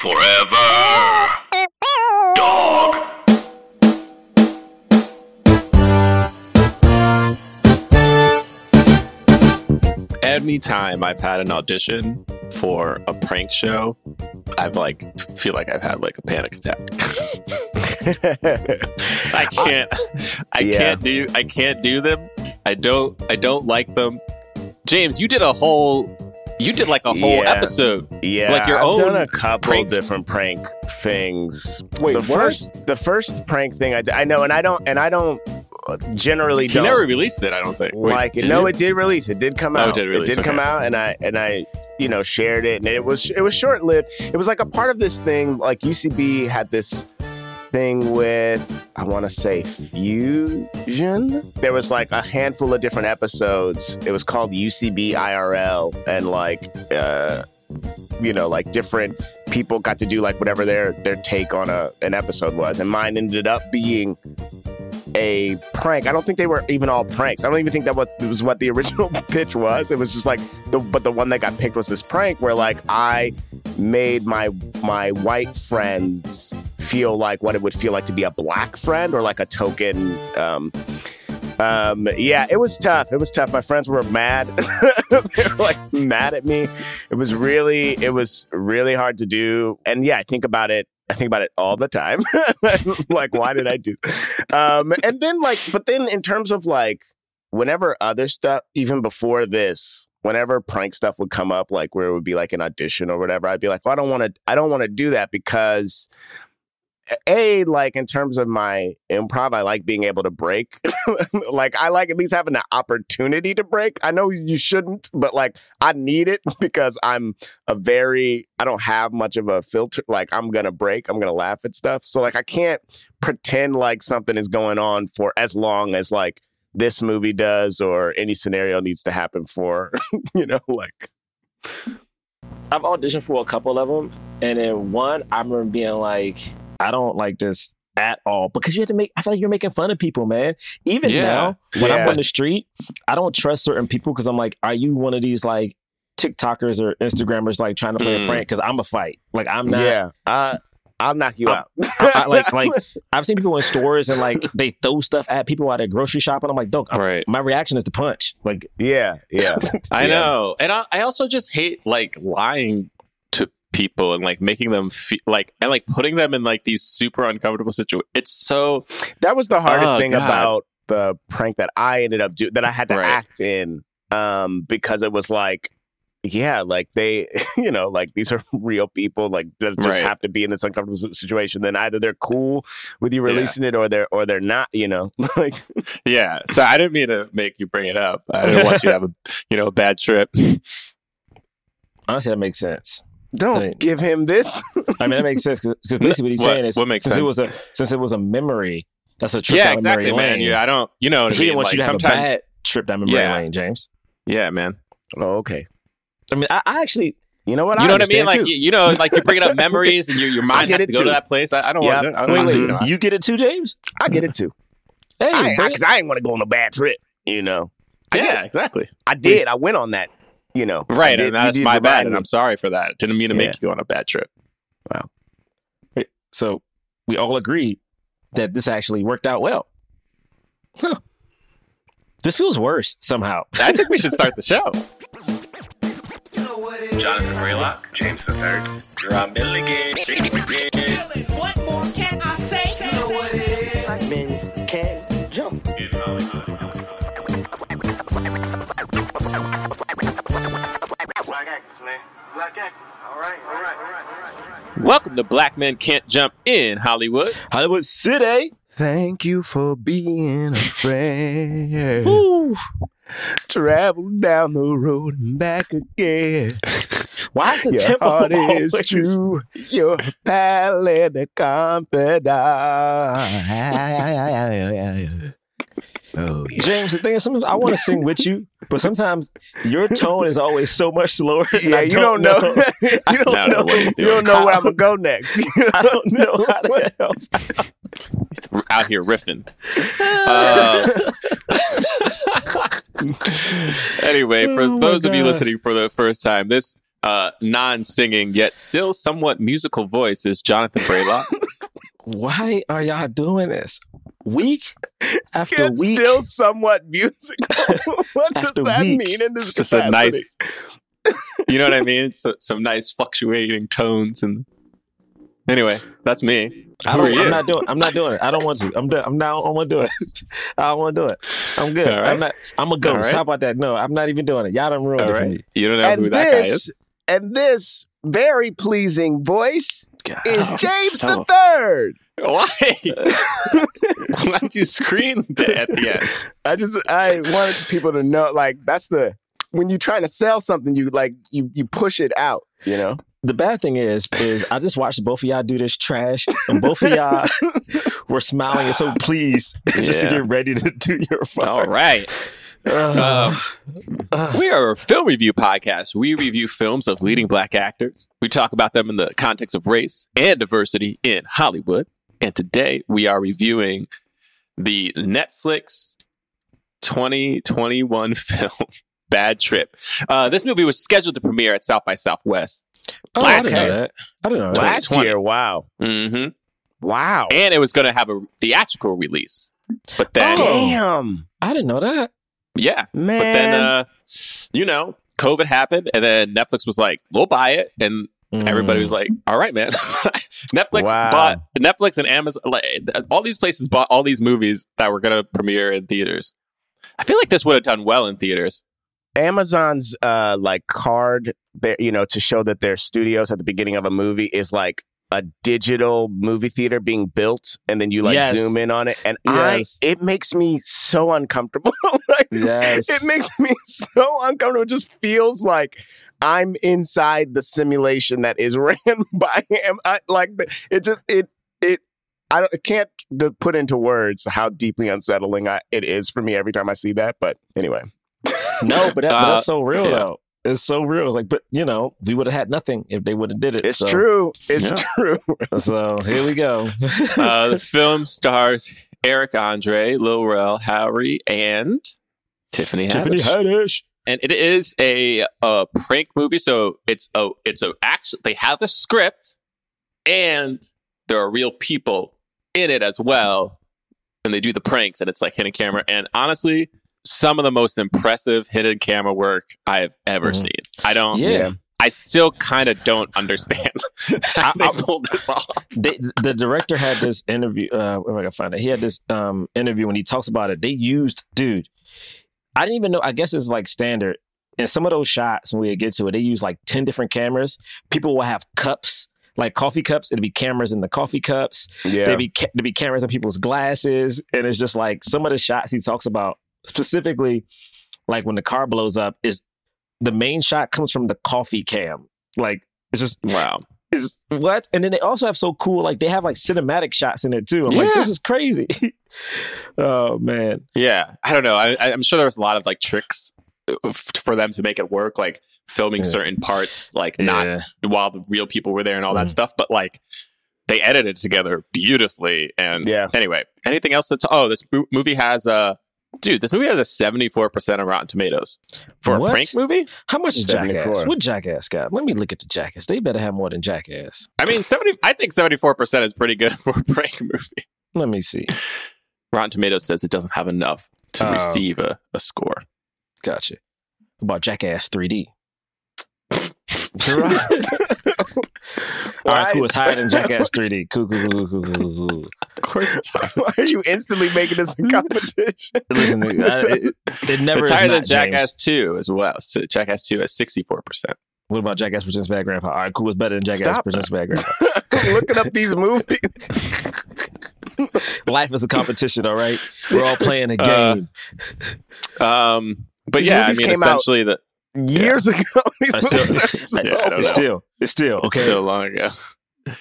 Forever. Dog. Anytime I've had an audition for a prank show, I've like feel like I've had like a panic attack. I can't I Yeah. can't do I can't do them. I don't I don't like them. James, you did a whole you did like a whole Yeah. episode. Yeah, Like your I've own done a couple prank- different prank things. Wait, the what? first, the first prank thing I did, I know, and I don't, and I don't uh, generally You don't never released it, I don't think. Wait, like it. No, you? it did release. It did come Oh, out. it did release, It did come out, and I and I you know shared it, and it was it was short lived. It was like a part of this thing. Like UCB had this thing with I want to say Fusion. There was like a handful of different episodes. It was called UCB IRL, and like uh, you know, like different people got to do like whatever their their take on a an episode was, and mine ended up being a prank. I don't think they were even all pranks. I don't even think that was, was what the original pitch was. It was just like the but the one that got picked was this prank where like I made my my white friends feel like what it would feel like to be a black friend or like a token um um yeah it was tough. It was tough. My friends were mad. They were like mad at me. It was really it was really hard to do. And yeah i think about it i think about it all the time. Like why did i do um and then like but then in terms of like whenever other stuff even before this whenever prank stuff would come up like where it would be like an audition or whatever i'd be like well, i don't want to i don't want to do that because a like in terms of my improv i like being able to break. Like i like at least having the opportunity to break. I know you shouldn't but like i need it because i'm a very i don't have much of a filter like i'm gonna break i'm gonna laugh at stuff. So like i can't pretend like something is going on for as long as like this movie does or any scenario needs to happen for you know like. I've auditioned for a couple of them, and then one I remember being like, I don't like this at all because you have to make. I feel like you're making fun of people, man. Even Yeah. now, when Yeah. I'm on the street, I don't trust certain people because I'm like, are you one of these like TikTokers or Instagrammers like trying to play Mm. a prank? Because I'm a fight. Like I'm not. yeah uh, i'll knock you I'm- out I, I- like like I've seen people in stores and like they throw stuff at people while they're grocery shopping. I'm like, don't. Right. My reaction is to punch. Like yeah yeah I Yeah. know. And I, I also just hate like lying to people and like making them feel like and like putting them in like these super uncomfortable situations. It's so That was the hardest Oh, thing God. about the prank that I ended up doing that I had to Right. act in um because it was like yeah like they you know like these are real people like that just Right. have to be in this uncomfortable situation then either they're cool with you Yeah. releasing it or they're or they're not you know like yeah. So I didn't mean to make you bring it up. I didn't want you to have a you know a bad trip. honestly, that makes sense. Don't Right. give him this I mean, that makes sense because basically what he's What- saying is what makes since sense? it was a since it was a memory, that's a trip yeah, down exactly, memory man. lane. Yeah, I don't. You know what I he mean? didn't want like you to have sometimes. a bad trip down memory Yeah. lane, James. Yeah, man. oh okay I mean, I, I actually you know what You know what I mean? understand Like you, you know, like you're bringing up memories and your your mind get has to it go to that place. I, I don't Yeah. want. I wait, wait, to, you you get it too, James? I get it too Hey, because it- I, ain't want to go on a bad trip you know I yeah, exactly. I did I went on that you know Right, did- and that's my remind bad, and. I'm sorry for that. Didn't mean to Yeah. make you go on a bad trip. Wow. So we all agree that this actually worked out well. Huh. This feels worse somehow. I think we should start the show. Jonathan Braylock, James the Third, Drum Milligan. Actors, man. Black actors. All right, all right, all right, all right, all right. Welcome to Black Men Can't Jump in Hollywood. Hollywood City. Thank you for being a friend. Ooh. Travel down the road and back again. Why is the Your tempo heart is true. Your pal and a confidant. Oh, yeah. James, the thing is, sometimes I want to sing with you, but sometimes your tone is always so much slower. Yeah, you don't know. you don't don't know know. You don't know where I'm gonna go next. I don't know how to help. We're out here riffing. Uh, anyway, for Oh my those of you listening for the first time, this uh, non-singing yet still somewhat musical voice is Jonathan Braylock. Why are y'all doing this? Week after It's week. still somewhat musical. what does that week. mean in this It's just a nice, you know what I mean? So, some nice fluctuating tones and. Anyway, that's me. I don't, I'm not doing. I'm not doing it. I don't want to. I'm done. I'm not. I don't want to do it. I don't want to do it. I'm good. All right. I'm not. I'm a ghost. All right. How about that? No, I'm not even doing it. Y'all done ruined All it for right, me. you don't know and who that guy is. this and this very pleasing voice God. is James so- the Third. Why? Why'd you scream at the end? I just I wanted people to know like that's the when you're trying to sell something you like you you push it out, you know. The bad thing is, is I just watched both of y'all do this trash, and both of y'all were smiling and so pleased just to get ready to do your part. All right. Um, Ugh. We are a film review podcast. We review films of leading black actors. We talk about them in the context of race and diversity in Hollywood. And today we are reviewing the Netflix 2021 film Bad Trip. Uh, this movie was scheduled to premiere at South by Southwest. oh, I Last didn't know year. that. I didn't know that. Last year, wow. hmm Wow. And it was going to have a theatrical release. But then, Oh. Damn. I didn't know that. yeah. Man. But then, uh, you know, COVID happened, and then Netflix was like, "We'll buy it," and everybody was like, "All right, man." Netflix Wow. bought Netflix and Amazon. Like, all these places bought all these movies that were going to premiere in theaters. I feel like this would have done well in theaters. Amazon's uh like card there, you know, to show that their studios at the beginning of a movie is like a digital movie theater being built and then you like Yes. zoom in on it and Yes. I it makes me so uncomfortable. like Yes. it makes me so uncomfortable. It just feels like I'm inside the simulation that is ran by him. I, like it just it it I don't I can't put into words how deeply unsettling I, it is for me every time I see that. But anyway, No, but, that, but Uh, that's so real yeah. though. It's so real. It's like, but you know, we would have had nothing if they would have did it. it's So- true. It's Yeah. true. So here we go. Uh, the film stars Eric Andre, Lil Rel Howery, and Tiffany Haddish. Tiffany Haddish. and it is a, a prank movie. So it's a it's a actually they have a script, and there are real people in it as well, and they do the pranks, and it's like hidden camera. And honestly, some of the most impressive hidden camera work I have ever Mhm. seen. I don't. Yeah. I still kind of don't understand how they pulled this off. They, the director had this interview. Uh, where am I gonna find it? He had this um, interview when he talks about it. They used, dude. I didn't even know. I guess it's like standard. In some of those shots, when we get to it, they use like ten different cameras. People will have cups, like coffee cups. It'll be cameras in the coffee cups. Yeah. There'd be ca- there'd be cameras in people's glasses, and it's just like some of the shots he talks about specifically, like when the car blows up, is the main shot comes from the coffee cam. Like it's just Wow. is what? And then they also have so cool, like they have like cinematic shots in it too. I'm like, this is crazy. oh man. Yeah, I don't know. I, I'm sure there was a lot of like tricks uh, for them to make it work, like filming Yeah. certain parts, like not Yeah. while the real people were there and all that Mhm. stuff. But like they edited it together beautifully. And Yeah. anyway, anything else that's oh, this mo- movie has a dude. This movie has a 74 percent of Rotten Tomatoes for What? a prank movie. How much is Jackass? 74. What Jackass got? Let me look at the Jackass. They better have more than Jackass. I mean, 70. I think 74 percent is pretty good for a prank movie. Let me see. Rotten Tomatoes says it doesn't have enough to Oh. receive a, a score. Gotcha. What about Jackass 3D? All right, cool. It's higher than Jackass 3D. Cool, cool, cool, cool, cool, cool, cool. Of course, it's higher. Why are you instantly making this a competition? Listen, I, it, it never it's is higher not, than Jackass James. 2 as well. So Jackass 2 has 64%. What about Jackass Presents Bad Grandpa? All right, cool. It's better than Jackass Stop. Presents Bad Grandpa. Looking up these movies. Life is a competition, all right? We're all playing a Uh, game. Um, but These yeah, I mean, came out- essentially, the, Years ago. I still- so Yeah, I it's still, it's still, okay. it's so long ago.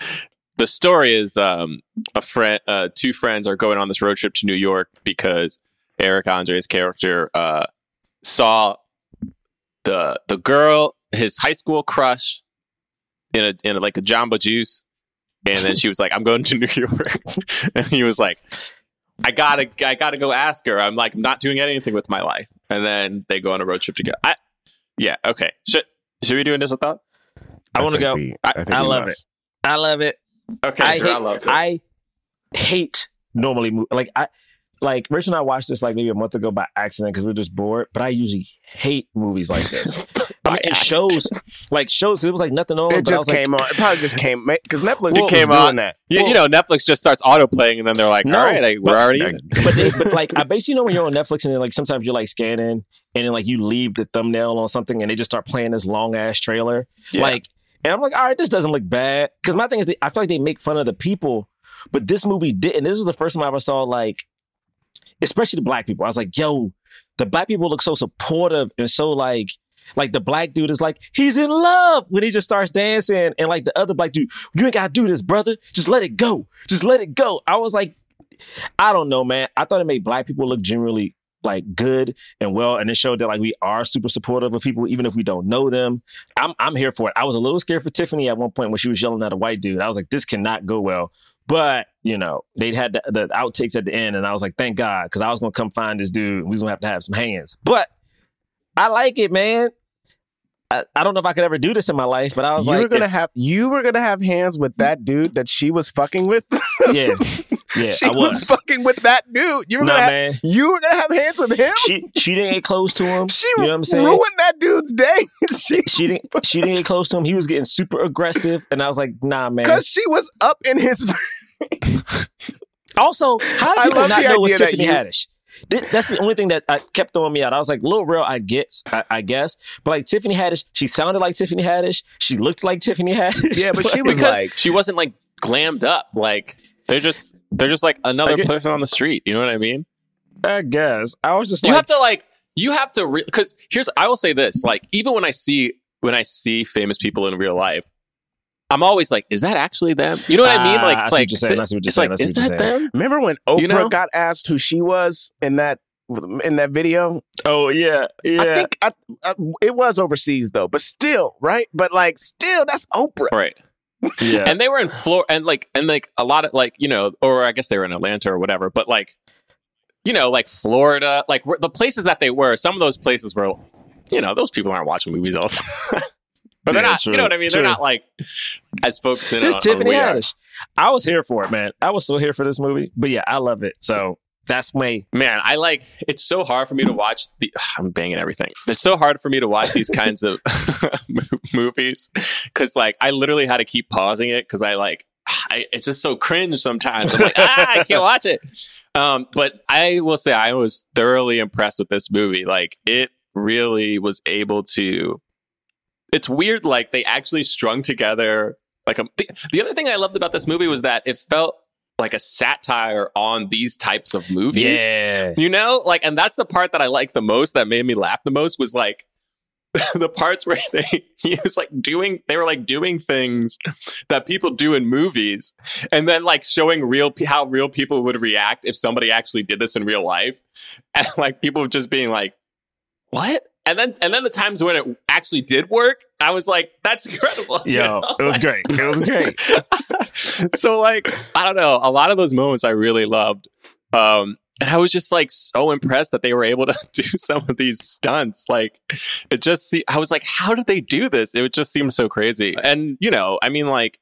The story is um, a friend, uh, two friends are going on this road trip to New York because Eric Andre's character uh, saw the the girl, his high school crush, in a in a, like a Jamba Juice, and then she was like, "I'm going to New York," and he was like, "I gotta I gotta go ask her." I'm like, "I'm not doing anything with my life," and then they go on a road trip together. I, yeah, okay. Should should we do initial thoughts? I wanna go. we- I- think I we love must. I love it. Okay, I Drew, I hate, it. I hate normally mo- like I like Rich and I watched this like maybe a month ago by accident because we are just bored. But I usually hate movies like this. I mean, it shows like shows. It was like nothing on. It just was like, came on. It probably just came because Netflix It was came on. that. You, you know, Netflix just starts auto playing, and then they're like, No, "All right, like, we're but- already in." but they, but like I basically know when you're on Netflix and then like sometimes you're like scanning and then like you leave the thumbnail on something and they just start playing this long ass trailer. Yeah. Like and I'm like, all right, this doesn't look bad. Because my thing is, they, I feel like they make fun of the people, but this movie didn't. This was the first time I ever saw like, especially the black people. I was like, yo, the black people look so supportive and so like. Like the black dude is like, he's in love when he just starts dancing. And like the other black dude, you ain't gotta do this, brother. Just let it go. Just let it go. I was like, I don't know, man. I thought it made black people look generally like good and well, and it showed that like we are super supportive of people, even if we don't know them. I'm I'm here for it. I was a little scared for Tiffany at one point when she was yelling at a white dude. I was like, this cannot go well. But you know, they had the, the outtakes at the end, and I was like, thank God, because I was gonna come find this dude. We was gonna have to have some hands. But I like it, man. I, I don't know if I could ever do this in my life, but I was you like, were gonna if- have you were gonna have hands with mm-hmm. that dude that she was fucking with. yeah, yeah, she I was. was. fucking with that dude. You were Nah, gonna have, man. you were gonna have hands with him. She she didn't get close to him. She you know what I'm saying? ruined that dude's day. she she didn't she didn't get close to him. He was getting super aggressive, and I was like, nah, man. because she was up in his. Also, how do people not know it was idea that Tiffany you- Haddish? That's the only thing that I kept throwing me out. I was like, Lil Rel, I guess, I, I guess, but like Tiffany Haddish, she sounded like Tiffany Haddish. She looked like Tiffany Haddish. Yeah, but she was because like- she wasn't like glammed up. Like they're just they're just like another get- person on the street. You know what I mean? I guess I was just You like, have to like you have to because here's I will say this like even when I see when I see famous people in real life. I'm always like, is that actually them? You know what I mean? Ah, Like, I it's like, saying. I see what you're it's saying. like, is that you're them? Remember when Oprah You know? got asked who she was in that in that video? oh yeah, yeah. I think I, I, it was overseas though, but still, right? But like, still, that's Oprah. Right. yeah. And they were in Florida, and like, and like a lot of like, you know, or I guess they were in Atlanta or whatever. But like, you know, like Florida, like the places that they were, some of those places were, you know, those people aren't watching movies all the time. But they're Yeah, not, true, you know what I mean? true. They're not like as focused in This on, Tiffany on. Haddish. I was here for it, man. I was still here for this movie. But yeah, I love it. So that's my Man, I like it's so hard for me to watch the I'm banging everything. It's so hard for me to watch these kinds of movies cuz like I literally had to keep pausing it cuz I like I, it's just so cringe sometimes. I'm like, ah, I can't watch it. Um, but I will say I was thoroughly impressed with this movie. Like it really was able to it's weird like they actually strung together like a the, the other thing I loved about this movie was that it felt like a satire on these types of movies. yeah. You know, like, and that's the part that I liked the most. That made me laugh the most was like the parts where they he was like doing they were like doing things that people do in movies, and then like showing real how real people would react if somebody actually did this in real life, and like people just being like, "What?" And then and then the times when it actually did work, I was like, "That's incredible." know? it was Like- great. It was great. so like I don't know, a lot of those moments I really loved. Um and I was just like so impressed that they were able to do some of these stunts. Like it just see I was like, how did they do this? It would just seem so crazy. And you know, I mean like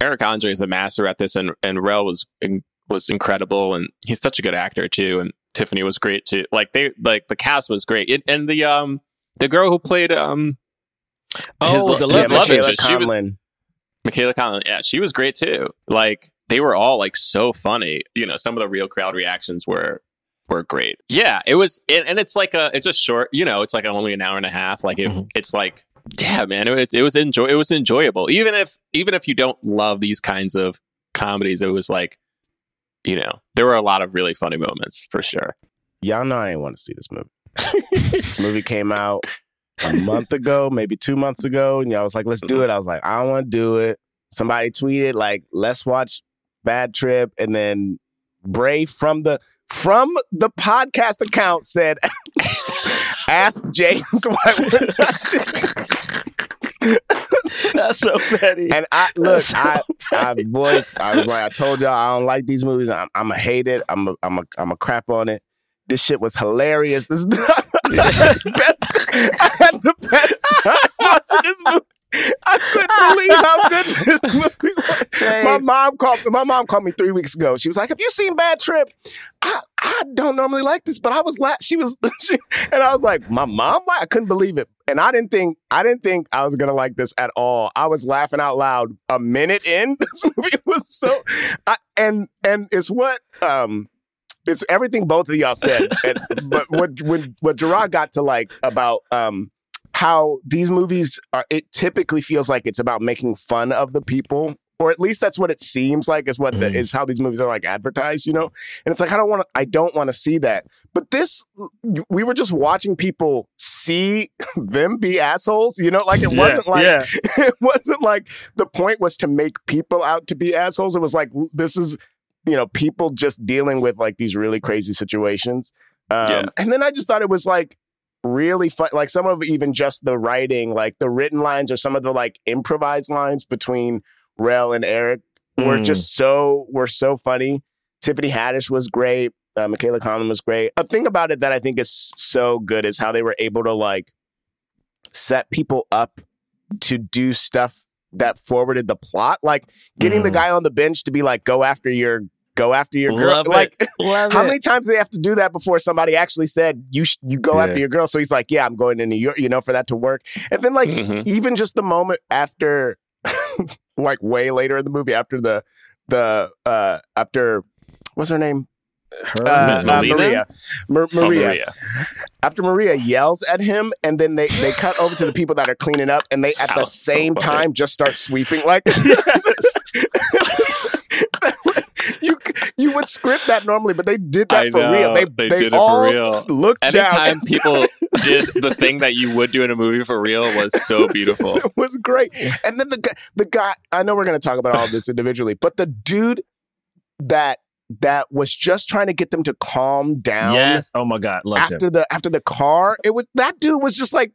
Eric Andre is a master at this and and Rel was in, was incredible and he's such a good actor too and Tiffany was great too. Like they like the cast was great. It, and the um the girl who played um Oh, his, the his love love interest. interest, she was Conlin. Michaela Conlin, yeah, she was great too. Like they were all like so funny. You know, some of the real crowd reactions were were great. Yeah, it was, and, and it's like a, it's a short. You know, it's like only an hour and a half. Like it, Mhm. it's like, yeah, man, it, it was enjoy, it was enjoyable. Even if even if you don't love these kinds of comedies, it was like, you know, there were a lot of really funny moments for sure. Y'all know I ain't want to see this movie. This movie came out a month ago, maybe two months ago, and y'all was like, "Let's do mm-hmm. it." I was like, "I don't want to do it." Somebody tweeted like, "Let's watch Bad Trip," and then Bray from the from the podcast account said, "Ask James why we're not." doing-" That's so petty. And I look, so I, I voiced, I was like, I told y'all I don't like these movies. I'm, I'm a hate it. I'm a, I'm a, I'm a crap on it. This shit was hilarious. This is the best, I had the best time watching this movie. I couldn't believe how good this movie was. My mom called. My mom called me three weeks ago. She was like, "Have you seen Bad Trip?" I, I don't normally like this, but I was la- She was, she, and I was like, "My mom?" I couldn't believe it, and I didn't think I didn't think I was gonna like this at all. I was laughing out loud a minute in. This movie was so, I, and and it's what um it's everything both of y'all said. And, but what when what Gerard got to like about um how these movies are it typically feels like it's about making fun of the people. Or at least that's what it seems like is what the, Mhm. is how these movies are like advertised, you know. And it's like I don't want to, I don't want to see that. But this, we were just watching people see them be assholes, you know. Like it wasn't like yeah. it wasn't like the point was to make people out to be assholes. It was like this is you know people just dealing with like these really crazy situations. Um, Yeah. And then I just thought it was like really fun. Like some of even just the writing, like the written lines or some of the like improvised lines between Rel and Eric were Mm. just so were so funny. Tiffany Haddish was great. Uh, Michaela Conlin was great. A thing about it that I think is so good is how they were able to like set people up to do stuff that forwarded the plot, like getting the Mhm. guy on the bench to be like, "Go after your, go after your girl." Love like, Love how it. many times do they have to do that before somebody actually said, "You, sh- you go Yeah. after your girl"? So he's like, "Yeah, I'm going to New York," you know, for that to work. And then like Mhm. even just the moment after, like way later in the movie, after the the uh after what's her name? Her Uh, uh, Melina? Maria. Mar- Oh, Maria. After Maria yells at him, and then they they cut over to the people that are cleaning up, and they at That the was so same time just start sweeping like. you you would script that normally, but they did that I for real. know. They They they, did it for all real. looked down. Anytime and people did the thing that you would do in a movie for real was so beautiful. it was great. And then the guy, the guy, I know we're going to talk about all this individually, but the dude that that was just trying to get them to calm down Yes. Oh my God. Love him. after the after the car, it was that dude was just like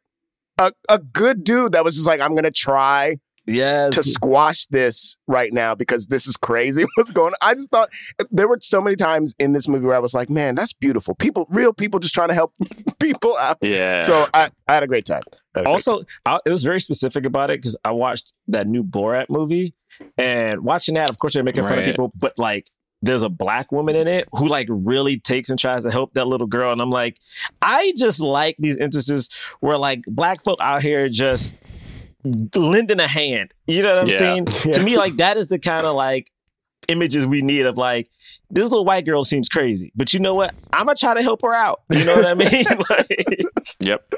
a, a good dude that was just like, I'm going to try Yes. to squash this right now because this is crazy what's going on. I just thought there were so many times in this movie where I was like, man, that's beautiful. People, real people just trying to help people out. Yeah. So I, I had a great time. A great also, I, it was very specific about it because I watched that new Borat movie, and watching that, of course, they're making fun of people, but like. There's a black woman in it who like really takes and tries to help that little girl, and I'm like, I just like these instances where like black folk out here just lending a hand. You know what I'm Yeah. saying? To me, like that is the kind of like images we need of like this little white girl seems crazy, but you know what? I'm gonna try to help her out. You know what I mean? like, yep.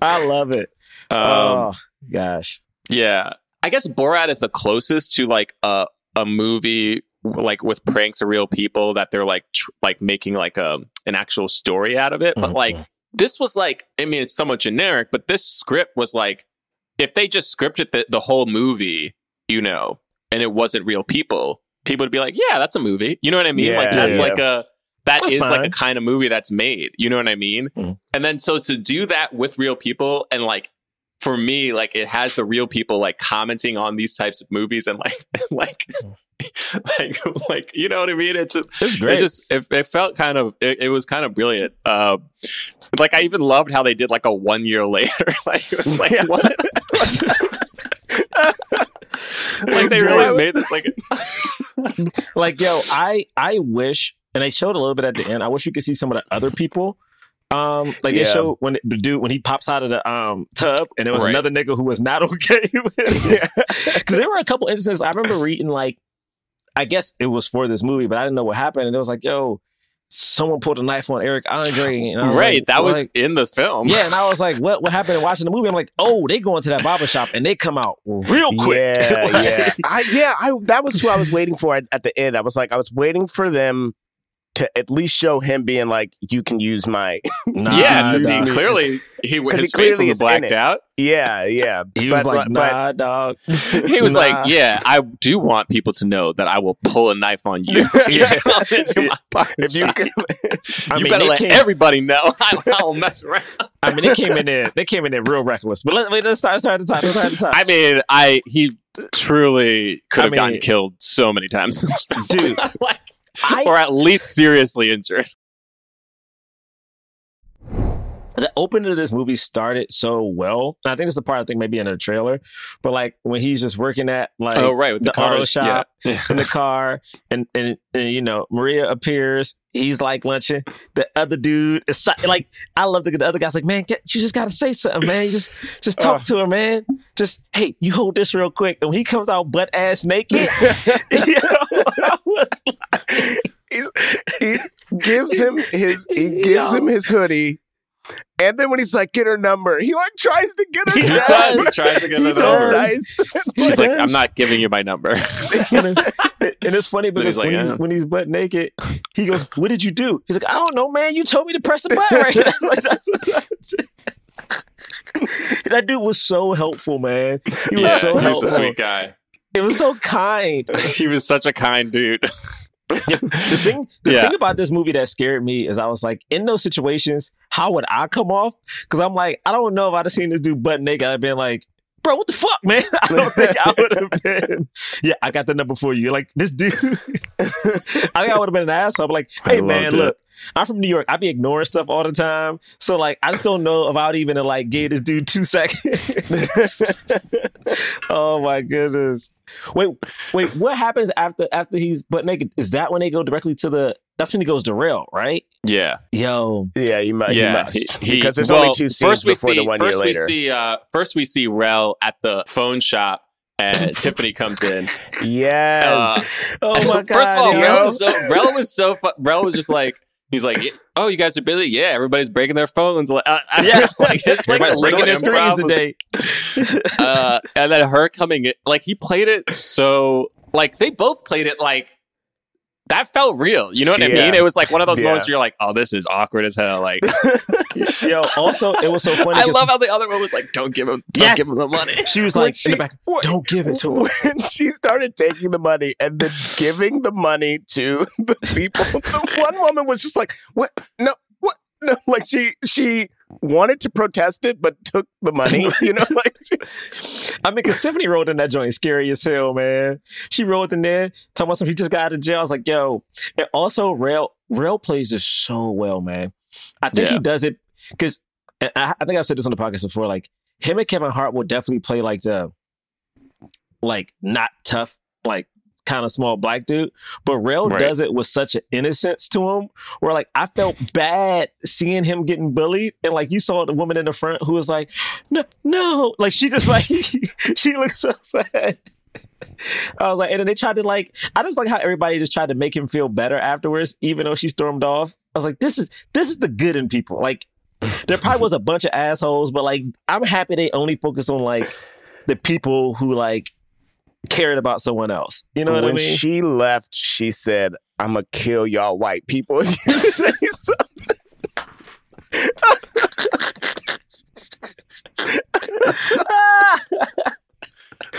I love it. Um, oh gosh. Yeah, I guess Borat is the closest to like a a movie like with pranks of real people that they're like tr- like making like a an actual story out of it. But Mhm. like this was like, I mean, it's somewhat generic, but this script was like, if they just scripted the, the whole movie, you know, and it wasn't real people, people would be like, yeah, that's a movie. You know what I mean? like that's yeah. like a that That's is like a kind of movie that's made. You know what I mean? Mhm. And then so to do that with real people and like for me, like it has the real people like commenting on these types of movies and like like like like you know what I mean? It just It's it just it, it felt kind of it, it was kind of brilliant. Uh, like I even loved how they did like a one year later. like it was like what? like they really made this like like yo, I I wish, and they showed a little bit at the end. I wish you could see some of the other people. Um, like they Yeah. showed when the dude when he pops out of the um tub, and there was Right. another nigga who was not okay with it. Because there were a couple instances. I remember reading like, I guess it was for this movie, but I didn't know what happened, and it was like, yo, someone pulled a knife on Eric Andre. And I was right. like, that was like- in the film. yeah, and I was like, what what happened in watching the movie? I'm like, oh, they go into that barber shop and they come out real quick. Yeah, Like, yeah. I yeah, I that was who I was waiting for at, at the end. I was like, I was waiting for them to at least show him being like, you can use my Nah, yeah, because dog. he clearly he 'Cause his he face was blacked out. Yeah, yeah. He was like, but- nah, dog. He was Nah. like, "Yeah, I do want people to know that I will pull a knife on you. Yeah. Into my barber if you shop. can, I you mean, better let came- everybody know I, I'll mess around." I mean, they came in there. They came in there real reckless. But let, wait, let's start. Let's start at the top. Let's start at the top. I mean, I he truly could I have gotten killed so many times, in this film. Dude, Like, I- or at least seriously injured. the opening of this movie started so well. And I think it's the part I think maybe in the trailer, but like when he's just working at like oh right, with the, the auto shop Yeah. in the car, and, and and you know Maria appears. He's like lunching. The other dude is like, I love the, the other guy's like, man, get, you just gotta say something, man. You just just talk Uh. to her, man. Just hey, you hold this real quick. And when he comes out butt ass naked, you know, I was like, He's, he gives him his he gives him his hoodie, and then when he's like, "Get her number," he like tries to get her. He number. does. He tries to get her so number. nice. She's like, I'm not giving you my number. and it's funny Then he's because like, when, he's, "Yeah." when he's butt naked, he goes, "What did you do?" He's like, "I don't know, man. You told me to press the button right." That's like, that's, that's that dude was so helpful, man. He was yeah, so he was helpful. a sweet guy. It was so kind. He was such a kind dude. The thing, the Yeah. thing about this movie that scared me is I was like, in those situations, how would I come off? Because I'm like, I don't know if I'd have seen this dude butt naked. I'd been like, bro, what the fuck, man? I don't think I would have been. Yeah, I got the number for you. Like this dude, I think I would have been an asshole. I'm like, hey man, it. look. I'm from New York. I be ignoring stuff all the time. So like I just don't know if I would even uh, like give this dude two seconds. oh my goodness. Wait, wait, what happens after after he's butt naked? Is that when they go directly to the that's when he goes to Rel, right? Yeah, Yo. yeah, you must. yeah. you must. he- he- because there's well, only two scenes first we before see, the one first year later. we see, uh, first we see Rel at the phone shop, and Tiffany comes in. yes. Oh my god. First of all, yo. Rel was so Rel was so fu- Rel was just like he's like, "Oh, you guys are busy? Yeah, everybody's breaking their phones." Like, uh, Yeah. like it's like Everybody breaking their little screens improv today. uh, and then her coming in, like he played it so, like they both played it like that felt real. You know what I mean? It was like one of those Yeah. moments where you're like, "Oh, this is awkward as hell." Like, Yo, also it was so funny. I love how the other one was like, "Don't give him, don't Yes. give him the money." she was like she- in the back, don't give it to him. when she started taking the money and then giving the money to the people, the one woman was just like, "What? No, what? No!" Like she she wanted to protest it, but took the money. You know, like I mean, because Tiffany rolled in that joint scary as hell, man. She rolled in there talking about some he just got out of jail. I was like, yo. And also, Rel Rel plays this so well, man. I think Yeah. he does it because I, I think I've said this on the podcast before. Like him and Kevin Hart will definitely play like the like not tough, like kind of small black dude. But Rel Right. does it with such an innocence to him, where like I felt bad seeing him getting bullied, and like you saw the woman in the front who was like, no, no, like she just like she looked so sad. I was like, and then they tried to like, I just like how everybody just tried to make him feel better afterwards, even though she stormed off. I was like, this is this is the good in people. Like, there probably was a bunch of assholes, but like, I'm happy they only focus on like the people who like cared about someone else. You know what when I mean? When she left, she said, "I'm gonna kill y'all white people if you say something."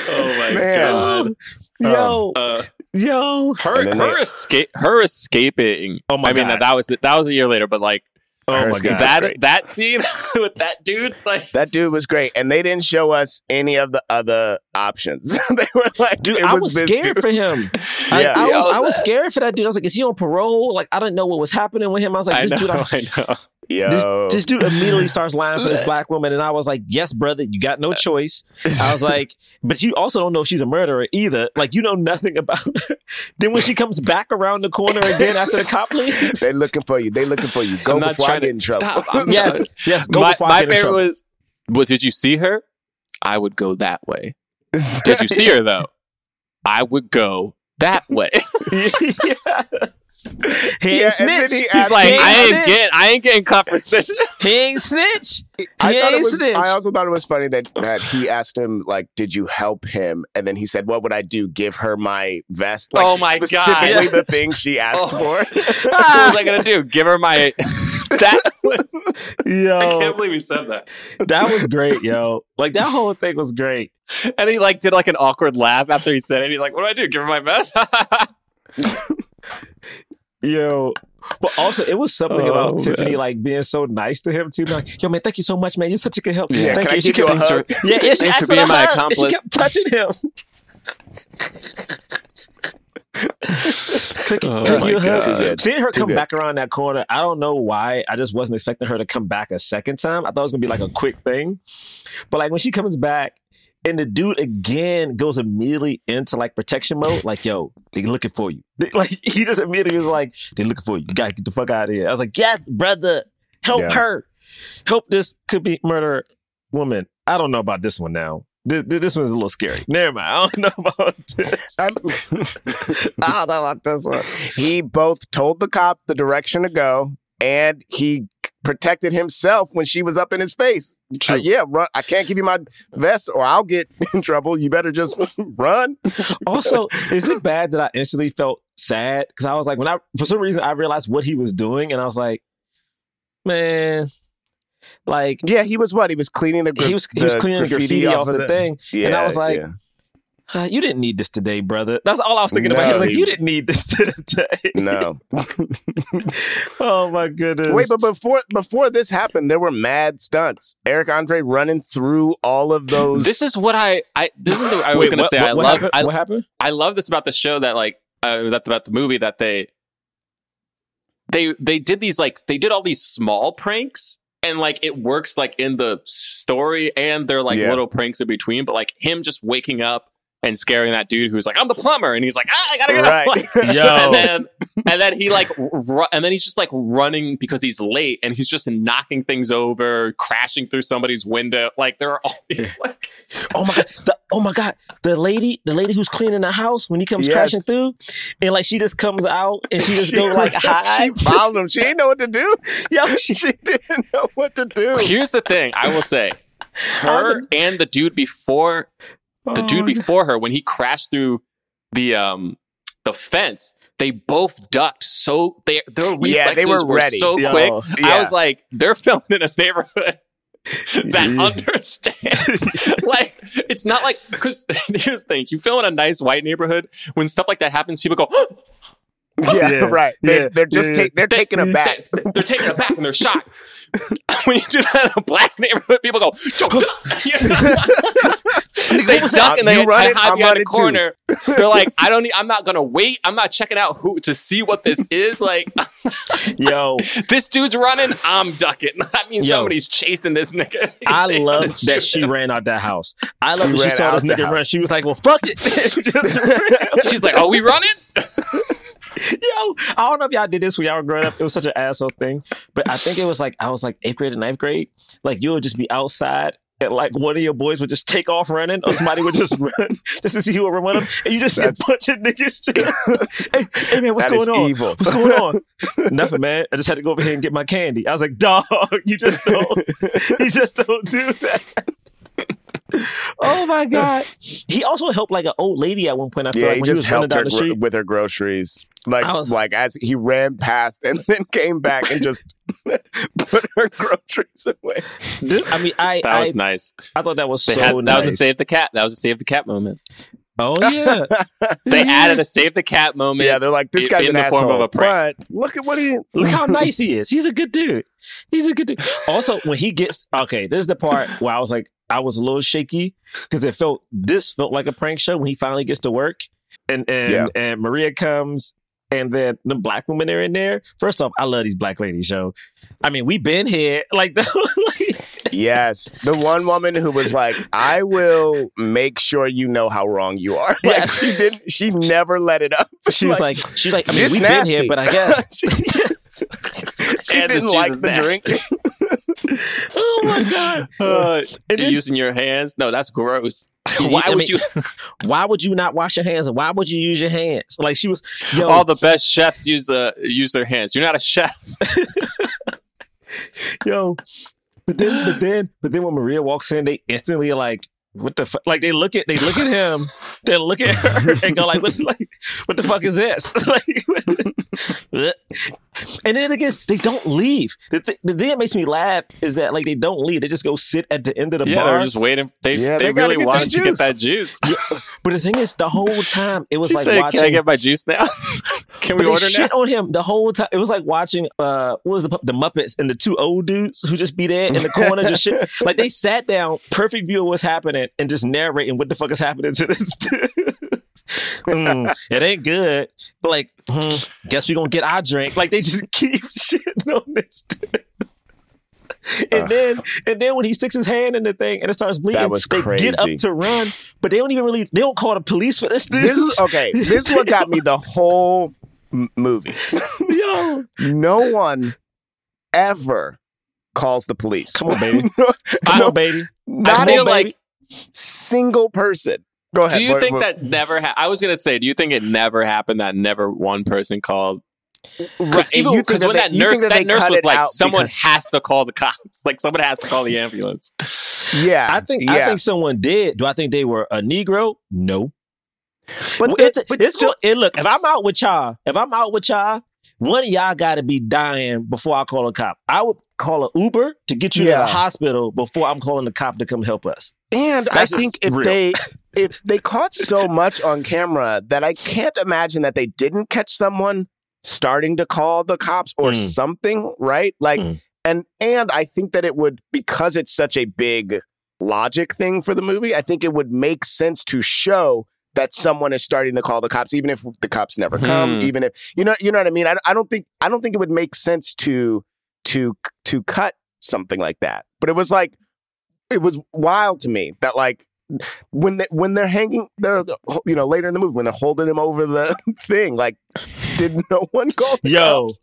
Oh my Man. god. yo, Uh, yo. her her they- escape her escaping. Oh my I mean that, that was that was a year later, but like Oh Her my god. that that scene with that dude, like That dude was great, and they didn't show us any of the other options. they were like, Dude, it I was was scared dude. for him. I, Yeah. I, Yo, was, I was scared for that dude. I was like, is he on parole? Like, I didn't know what was happening with him. I was like, I this know, dude, I, I know. Yo, this, this dude immediately starts lying for this black woman, and I was like, "Yes, brother, you got no choice." I was like, "But you also don't know she's a murderer either. Like, you know nothing about her." then when she comes back around the corner again after the cop leaves, they looking for you. They're looking for you. Go before I get in trouble. Stop. Yes, yes, go my before I my get in trouble. was, well, did you see her? I would go that way. Did you see her though? I would go that way. yes. He Yeah, ain't snitch. he He's like, He I ain't snitch. getting, I ain't getting caught for snitching. He ain't snitch. I He thought it ain't was. snitch. I also thought it was funny that that he asked him like, "Did you help him?" And then he said, "What would I do? Give her my vest?" Like, Oh my God. specifically the thing she asked Oh. for. what was I gonna do? Give her my? that was. Yo. I can't believe he said that. that was great, yo. Like that whole thing was great. And he like did like an awkward laugh after he said it. He's like, "What do I do? Give her my vest?" Yo. But also, it was something Oh, about Tiffany like being so nice to him too. Like, yo, man, thank you so much, man. You're such a good help. Yeah, thank can I you. She give you a kept- hug? Yeah, yeah. She Thanks asked for for being my accomplice. She kept touching him. Click, Oh click my your God. husband. Too good. Seeing her Too come good. back around that corner, I don't know why. I just wasn't expecting her to come back a second time. I thought it was gonna be like a quick thing. But like when she comes back and the dude again goes immediately into like protection mode, like, yo, they looking for you. They- like he just immediately was like, they're looking for you. You gotta get the fuck out of here. I was like, yes, brother, help Yeah. her. Help this could be murder woman. I don't know about this one now. This, this one's a little scary. Never mind. I don't know about this. I don't know about this one. he both told the cop the direction to go and he protected himself when she was up in his face. Uh, yeah, run. I can't give you my vest or I'll get in trouble. You better just run. also, is it bad that I instantly felt sad? Because I was like, when I, for some reason, I realized what he was doing, and I was like, man, like, Yeah, he was what? He was cleaning the gra- he was, he was cleaning the graffiti off the, thing. Yeah, and I was like, yeah. uh, you didn't need this today, brother. That's all I was thinking about. I No, was like, he- you didn't need this today. no. oh my goodness. Wait, but before before this happened, there were mad stunts. Eric Andre running through all of those. This is what I I this is the I was gonna what- say. what, I what love happened? I, what happened? I love this about the show that like uh, it was at- about the movie that they they they did these like they did all these small pranks and like it works like in the story and they're like Yeah. little pranks in between but like him just waking up and scaring that dude who's like I'm the plumber and he's like ah, I gotta get Right. up Like, Yo. and then and then he like ru- and then he's just like running because he's late and he's just knocking things over crashing through somebody's window like there are all these like Oh my god! The, oh my god! The lady, the lady who's cleaning the house when he comes Yes. crashing through, and like she just comes out and she just go like hi. She followed him. She didn't know what to do. Yo, she, She didn't know what to do. Here's the thing, I will say, her and the dude before the Oh dude before her when he crashed through the um the fence, they both ducked so they their reflexes Yeah, they were ready. so Yo, quick. I was like, they're filmed in a neighborhood. that understands like it's not like because here's the thing you film in a nice white neighborhood when stuff like that happens people go Yeah, Yeah. right. They, Yeah. They're just Yeah. take, they're They- taken aback. they, are taken aback and they're shocked. when you do that in a black neighborhood, people go, "Don't duck." they duck and they You run I it, hide I'm behind a running too. corner. They're like, "I don't. Need, I'm not gonna wait. I'm not checking out who to see what this is. Like, yo, this dude's running. I'm ducking. That means Yo. somebody's chasing this nigga. I love that she him. ran out that house. I love She that she saw this out the nigga run. She was like, "Well, fuck it." She's like, "Are we running?" Yo, I don't know if y'all did this when y'all were growing up. It was such an asshole thing, but I think it was like I was like eighth grade and ninth grade. Like you would just be outside. And like one of your boys would just take off running, or somebody would just run just to see who would run them, and you just see a bunch of niggas. Just, hey, hey man, what's That going on? evil. What's going on? Nothing, man. I just had to go over here and get my candy. I was like, dog, you just don't, you just don't do that. oh my god! He also helped like an old lady at one point. I feel Yeah, like he when he just was running helped down her the gro- street. with her groceries. Like, was- like as he ran past and then came back and just put her groceries away. This- I mean, I That I, was nice. I thought that was They so had, nice. That was a save the cat. That was a save the cat moment. Oh yeah, They added a save the cat moment. Yeah, they're like, this in- guy's in an the form of a prank. But look at what he. Look how nice he is. He's a good dude. He's a good dude. Also, when he gets okay, this is the part where I was like, I was a little shaky because it felt this felt like a prank show when he finally gets to work, and and Yeah. and Maria comes. And then the black women are in there. First off, I love these black ladies, yo. I mean, we've been here. Like, like Yes, the one woman who was like, "I will make sure you know how wrong you are." Like Yeah. she didn't. She never let it up. she was like, she's like, I mean, we've been here, but I guess. she, she didn't like the drink. oh my god. Uh, And then- using your hands? No, that's gross. Why I would mean- you? Why would you not wash your hands? And why would you use your hands? Like she was, yo, All the best chefs use uh, use their hands. You're not a chef. yo. But then, but then, but then when Maria walks in, they instantly are like, what the fuck? Like they look at, they look at him, they look at her and go like, what's like, what the fuck is this? like, and then again, they don't leave. The, th- the thing that makes me laugh is that like they don't leave. They just go sit at the end of the yeah, bar. they're just waiting. They Yeah, they, they really get wanted to get that juice. but the thing is, the whole time it was she like said, watching. "Can I get my juice now? Can we But they order now?" shit on him the whole time. It was like watching uh what was the the Muppets and the two old dudes who just be there in the corner just shit. Like they sat down, perfect view of what's happening, and just narrating what the fuck is happening to this dude. Mm, it ain't good. Like, hmm, guess we gonna get our drink. Like they just keep shitting on this. dude. and Ugh. then, and then when he sticks his hand in the thing and it starts bleeding, That was they get up to run, but they don't even really. They don't call the police for this. This is okay. This is what got me the whole m- movie. yo. No one ever calls the police. Come on, baby. no, no, on, baby. not I feel a like single person. Go ahead. Do you What- think what- that never? Ha- I was gonna say, do you think it never happened that never one person called? Because Right, you think when they- that nurse, think that, they nurse was like, someone because- has to call the cops. Like someone has to call the ambulance. Yeah, I think yeah. I think someone did. Do I think they were a Negro? No. but, Well, the- it's, but it's still, it, look, if I'm out with y'all, if I'm out with y'all, one of y'all got to be dying before I call a cop. I would call an Uber to get you to Yeah. the hospital before I'm calling the cop to come help us. And I That's just think if real. they if they caught so much on camera that I can't imagine that they didn't catch someone starting to call the cops or Mm. something, right? Like Mm. and and I think that it would because it's such a big logic thing for the movie, I think it would make sense to show that someone is starting to call the cops even if the cops never come, Hmm. even if you know you know what I mean? I, I don't think I don't think it would make sense to to to cut something like that. But it was like it was wild to me that like when they when they're hanging they're you know later in the movie when they're holding him over the thing like did no one call the Yo, cops?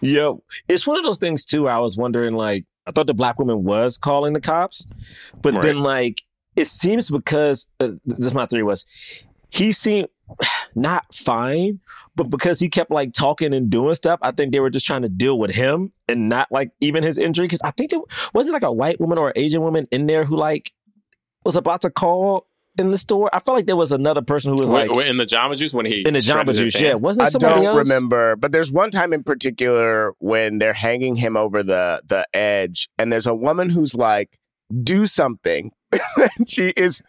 yo, it's one of those things too. I was wondering, like, I thought the black woman was calling the cops, but Right. then like it seems because uh, this my theory was he seemed not fine, but because he kept like talking and doing stuff, I think they were just trying to deal with him and not like even his injury. Because I think there wasn't like a white woman or an Asian woman in there who like was about to call in the store. I felt like there was another person who was like Wait, wait, in the Jamba Juice when he in the Jamba Juice. Yeah, wasn't I it somebody don't else? remember, but there's one time in particular when they're hanging him over the the edge, and there's a woman who's like, "Do something." And she is,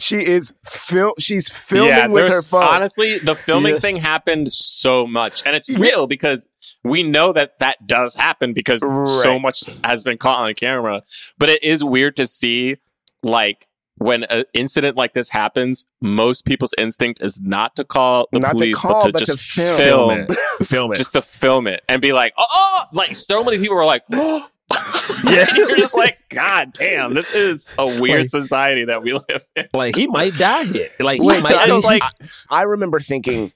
she is film. She's filming yeah, with her phone. Honestly, the filming Yes. thing happened so much, and it's Yeah. real because we know that that does happen because so much has been caught on camera. But it is weird to see, like. When an incident like this happens, most people's instinct is not to call the Not to police, call, but to but to just film. film, Film it. just to film it and be like, oh, oh! like so many people were like, oh. Yeah. you're just like, God damn, this is a weird Like- society that we live in. like he might die here. Like he Wait, might so I was like, I remember thinking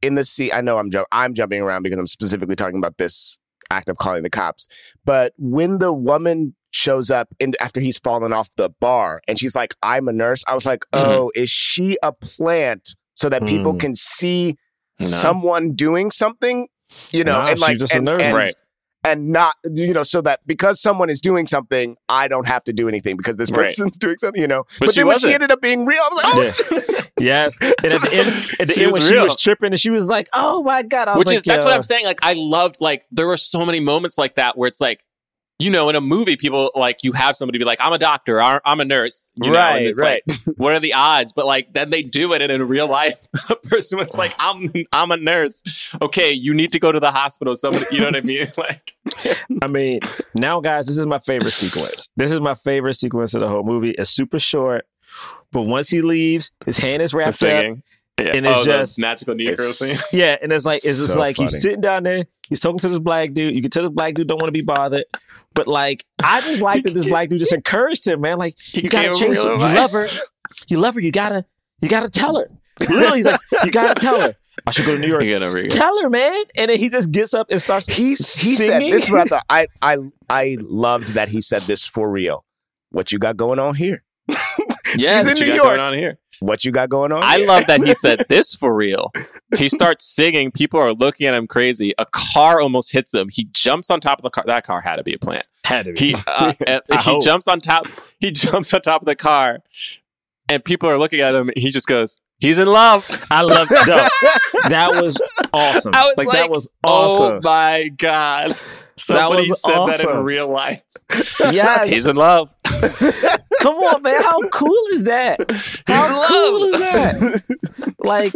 in the scene. I know I'm ju- I'm jumping around because I'm specifically talking about this act of calling the cops. But when the woman shows up in, after he's fallen off the bar and she's like, "I'm a nurse," I was like, Mhm. "Oh, is she a plant so that people Mm. can see No. someone doing something?" You know, Nah, and like just a and, nurse. and- Right. and not you know so that because someone is doing something i don't have to do anything because this Right. person's doing something you know But but, she then when she ended up being real i was like oh shit. yes. And at the end, at the She end was when she was tripping and she was like, "Oh my god!" I was which like, is that's what. I'm saying. Like I loved like there were so many moments like that where it's like, you know, in a movie, people like you have somebody be like, I'm a doctor, I'm a nurse, you know, and Right, like, what are the odds? But like then they do it, and in real life, a person was like, I'm I'm a nurse. Okay, you need to go to the hospital. Somebody, you know what I mean? Like, I mean, now guys, this is my favorite sequence. This is my favorite sequence of the whole movie. It's super short, but once he leaves, his hand is wrapped up. Singing. Yeah. And oh, it's oh, just- the magical Negro It's- thing. Yeah, and it's like it's just So like he's sitting down there. He's talking to this black dude. You can tell this black dude don't want to be bothered, but like I just like that this black dude just encouraged him, man. Like you gotta gave him chase her. You love her. You love her. You gotta you gotta tell her. Literally, he's like, you gotta tell her. I should go to New York. You gotta Tell her, man. And then he just gets up and starts. He's he said singing. this is what I thought. I I I loved that he said this for real. What you got going on here? Yeah, She's what in you New got York. going on here. What you got going on? I here? love that he said this for real. He starts singing. People are looking at him crazy. A car almost hits him. He jumps on top of the car. That car had to be a plant. Had to be. He uh, he hope. jumps on top. He jumps on top of the car, and people are looking at him. And he just goes, "He's in love." I love that. That was awesome. I was like, like, that was awesome. Oh my god! Somebody was said that in real life. Yeah, He's in love. Come on, man. How cool is that? How in cool love. is that? like,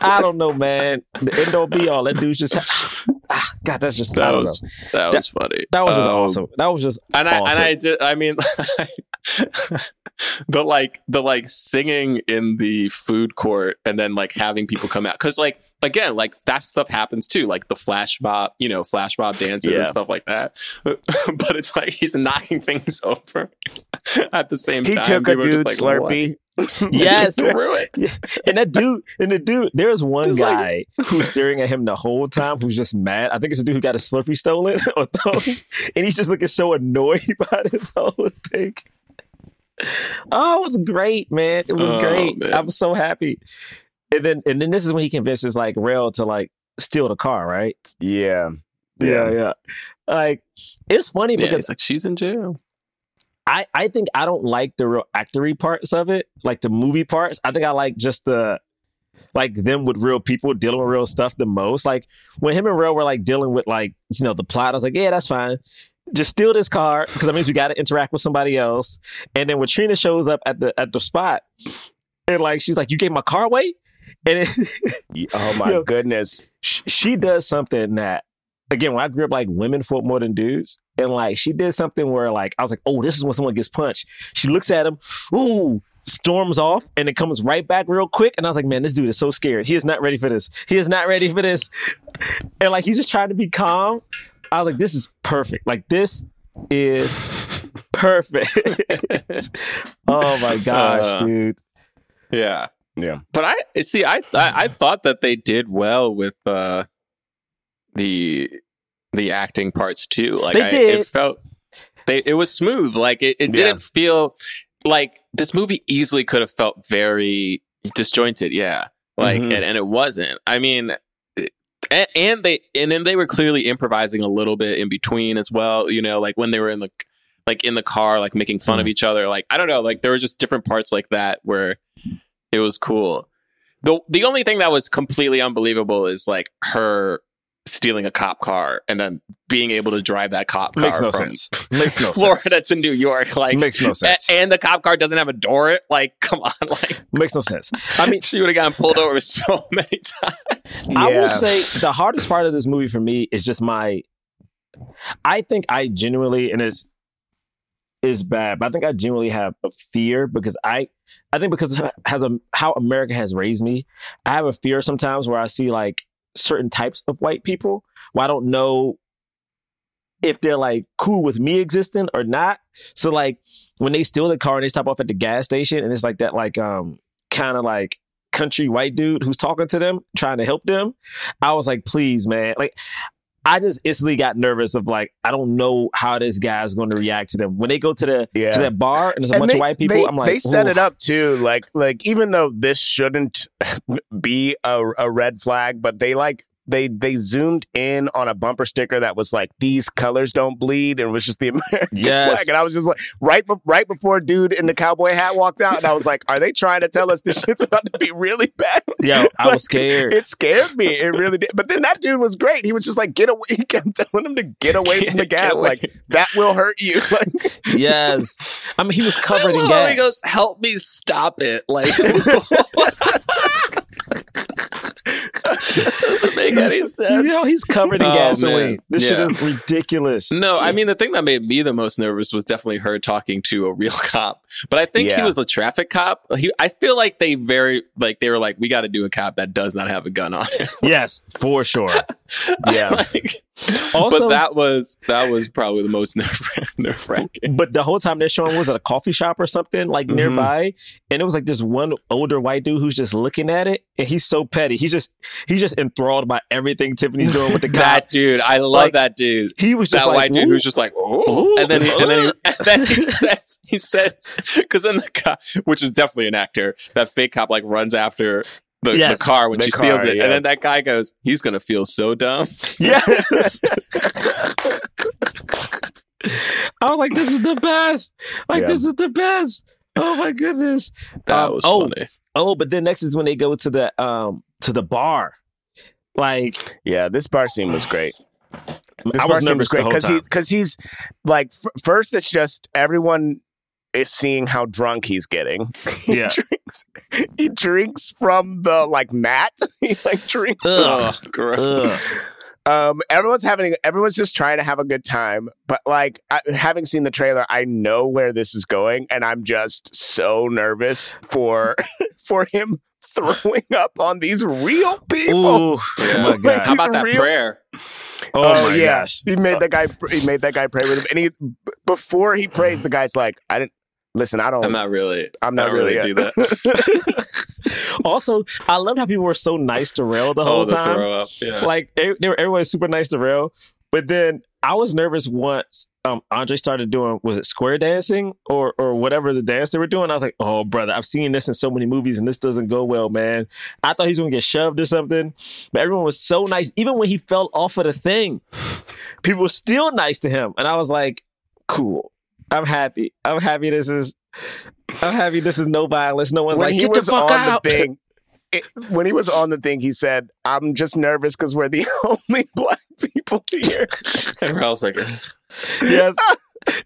I don't know, man. The end all be all. That dude's just. Ah, God, that's just. That was know. that was funny. That was just Um, awesome. That was just. And I awesome. and I did. I mean, the like the like singing in the food court and then like having people come out because like again like that stuff happens too like the flash mob you know flash mob dances Yeah. and stuff like that but it's like he's knocking things over at the same He time took a just like? Slurpee. Yes. threw it And that dude, and the dude, there's one Just guy who's staring at him the whole time who's just mad. I think it's a dude who got a Slurpee stolen or thrown, and he's just looking so annoyed by this whole thing. Oh, it was great, man. It was Oh, great. man. I was so happy. And then and then this is when he convinces like Rel to like steal the car, right? Yeah. Yeah, yeah. Like it's funny yeah because like she's in jail I, I think I don't like the real actory parts of it, like the movie parts. I think I like just the like them with real people dealing with real stuff the most. Like when him and Rel were like dealing with like you know the plot, I was like, yeah, that's fine. Just steal this car because that means we got to interact with somebody else. And then when Trina shows up at the at the spot, and like she's like, you gave my car away, and it, Oh my Yo. goodness. sh- she does something that again when i grew up like women fought more than dudes. And like she did something where like i was like oh this is when someone gets punched. She looks at him ooh storms off and it comes right back real quick. And i was like man this dude is so scared. He is not ready for this. He is not ready for this. And like he's just trying to be calm i was like this is perfect. Like this is perfect. Oh my gosh Uh, dude. yeah. Yeah. but i see i i, I thought that they did well with uh the the acting parts too. Like They I, did. it felt they it was smooth. Like it, it didn't feel like this movie easily could have felt very disjointed. Yeah. Like Mhm. and, and it wasn't. I mean and, and they and then they were clearly improvising a little bit in between as well you know like when they were in the like in the car like making fun of mm. each other like i don't know like there were just different parts like that where it was cool. The the only thing that was completely unbelievable is like her stealing a cop car and then being able to drive that cop car makes no from sense. Makes no Florida sense. to New York like makes no a- sense. and the cop car doesn't have a door like come on like makes no sense. I mean she would have gotten pulled over so many times. I will say the hardest part of this movie for me is just my. I think I genuinely, and it's is bad, but I think I genuinely have a fear because I, I think because has a how America has raised me, I have a fear sometimes where I see like certain types of white people Well, I don't know if they're like cool with me existing or not. So like when they steal the car and they stop off at the gas station and it's like that like um kind of like country white dude who's talking to them, trying to help them. I was like, please, man. Like, I just instantly got nervous of like, I don't know how this guy's going to react to them when they go to the Yeah. to that bar and there's a And bunch they, of white people. They, I'm like, they set ooh. it up too, like like even though this shouldn't be a, a red flag, but they like they they zoomed in on a bumper sticker that was like these colors don't bleed, and it was just the American Yes. flag, and I was just like right be- right before dude in the cowboy hat walked out, and I was like, are they trying to tell us this shit's about to be really bad? Yo, I was scared. It scared me. It really did. But then that dude was great. He was just like, get away. He kept telling him to get away from the gas. Like, that will hurt you. Like, yes. I mean, he was covered in love how gas. He goes, "Help me stop it!" Like, doesn't make any sense. you know, he's covered in Oh, gasoline. man. This Yeah. shit is ridiculous. No, I mean the thing that made me the most nervous was definitely her talking to a real cop. But I think he was a traffic cop. He, I feel like they very like they were like, we got to do a cop that does not have a gun on him. Yes, for sure. Yeah. Like- Also- but that was that was probably the most nerve wracking. But the whole time they're showing was at a coffee shop or something like Mhm. nearby, and it was like this one older white dude who's just looking at it, and he's so petty. He's just he's just enthralled by everything Tiffany's doing with the. That dude, I love Like, that dude. he was just that like, white dude who's just like, oh, Ooh. and then he, and then he, and then he says, he says, because then the cop, which is definitely an actor, that fake cop like runs after the, Yes, the car when the she steals it, yeah. and then that guy goes, he's gonna feel so dumb. Yeah. I was like, this is the best. Like, Yeah. this is the best. Oh my goodness. That Um, was oh, funny. Oh, but then next is when they go to the um to the bar. Like yeah, this bar scene was great. This I bar was scene nervous the whole because he because he's like f- first it's just everyone is seeing how drunk he's getting. he Yeah. drinks. He drinks from the like mat. he like drinks. Ugh. Oh, gross. Ugh. Um, everyone's having, everyone's just trying to have a good time. But like, I, having seen the trailer, I know where this is going, and I'm just so nervous for for him throwing up on these real people. Ooh, oh Yeah. my god! How about that real- prayer? Oh, my yeah, gosh! he made that guy. He made that guy pray with him, and he before he prays, the guy's like, "I didn't listen. I don't. I'm not really. I'm not really, really do that. also, I loved how people were so nice to Rel the whole oh, the time. throw up. Yeah. Like they, they were, everyone was super nice to Rel, but then I was nervous once um, Andre started doing was it square dancing or or whatever the dance they were doing. I was like, oh brother, I've seen this in so many movies and this doesn't go well, man. I thought he was gonna get shoved or something, but everyone was so nice. Even when he fell off of the thing, people were still nice to him, and I was like, cool. I'm happy. I'm happy. This is. I'm happy. This is no violence. No one's when like, he get was the fuck on out. the thing, it, when he was on the thing, he said, "I'm just nervous because we're the only black people here." and Ralph's like, yes.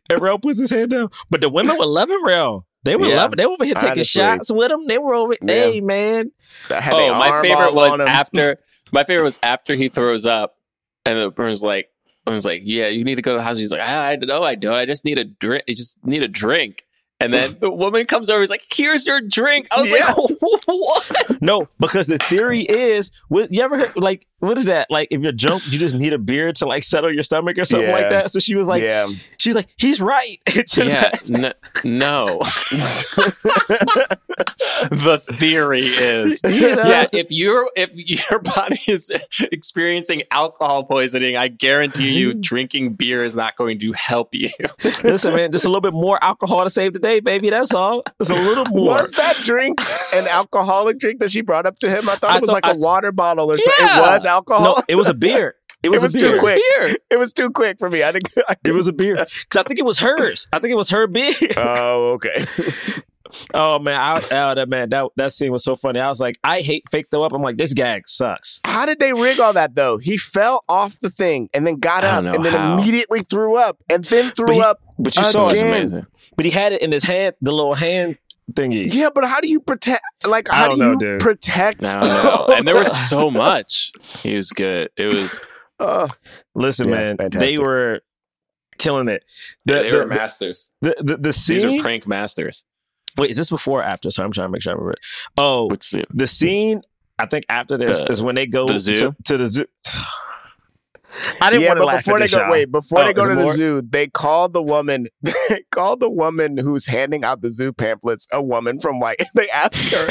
And Rel puts his hand down. But the women were loving Rel. They were Yeah. loving. They were over here taking Honestly. shots with him. They were over. Yeah. Hey man, That had their oh, my favorite was after. My favorite was after he throws up, and the person's like, "I was like, yeah, you need to go to the house." He's like, "I, I no, I don't. I just need a drink. I just need a drink." And then the woman comes over. He's like, "Here's your drink." I was Yeah. like, "What?" no, because the theory is, what you ever heard? Like, what is that? Like, if you're drunk, you just need a beer to like settle your stomach or something Yeah. like that. So she was like, yeah, she's like, he's right. Just Yeah, n- no. the theory is You know? yeah if you're if your body is experiencing alcohol poisoning i guarantee you drinking beer is not going to help you Listen, man, just a little bit more alcohol to save the day, baby. That's all. Just a little more. was that drink an alcoholic drink that she brought up to him? I thought I it was thought- like a I- water bottle or something. Yeah. It was alcohol. No, it was a beer. It was, it was a too beer. quick. beer it was too quick for me. I didn't. I It was a beer. Because I think it was hers. I think it was her beer. Oh, okay. Oh man, I, oh that man, that that scene was so funny. I was like, I hate fake throw up. I'm like, this gag sucks. How did they rig all that though? He fell off the thing and then got up and then how. immediately threw up and then threw But he- up. But you Uh, saw It was it. Again. amazing But he had it in his hand, the little hand thingy. Yeah, but how do you protect? Like, I how don't do know, you dude. protect? I don't know. and there was so much he was good it was Oh, Listen, Yeah, man, fantastic. they were killing it. The, they the, were masters the, the, the these scene. are prank masters wait, is this before or after? Sorry, I'm trying to make sure I remember it. Oh, which scene? the scene. I think after this The- is when they go the zoo? To, to the zoo. I didn't yeah, want to but laugh before at they this, go, y'all. wait, before Oh, they go to the more? zoo, they call the woman. They call the woman who's handing out the zoo pamphlets a woman from white. They ask her,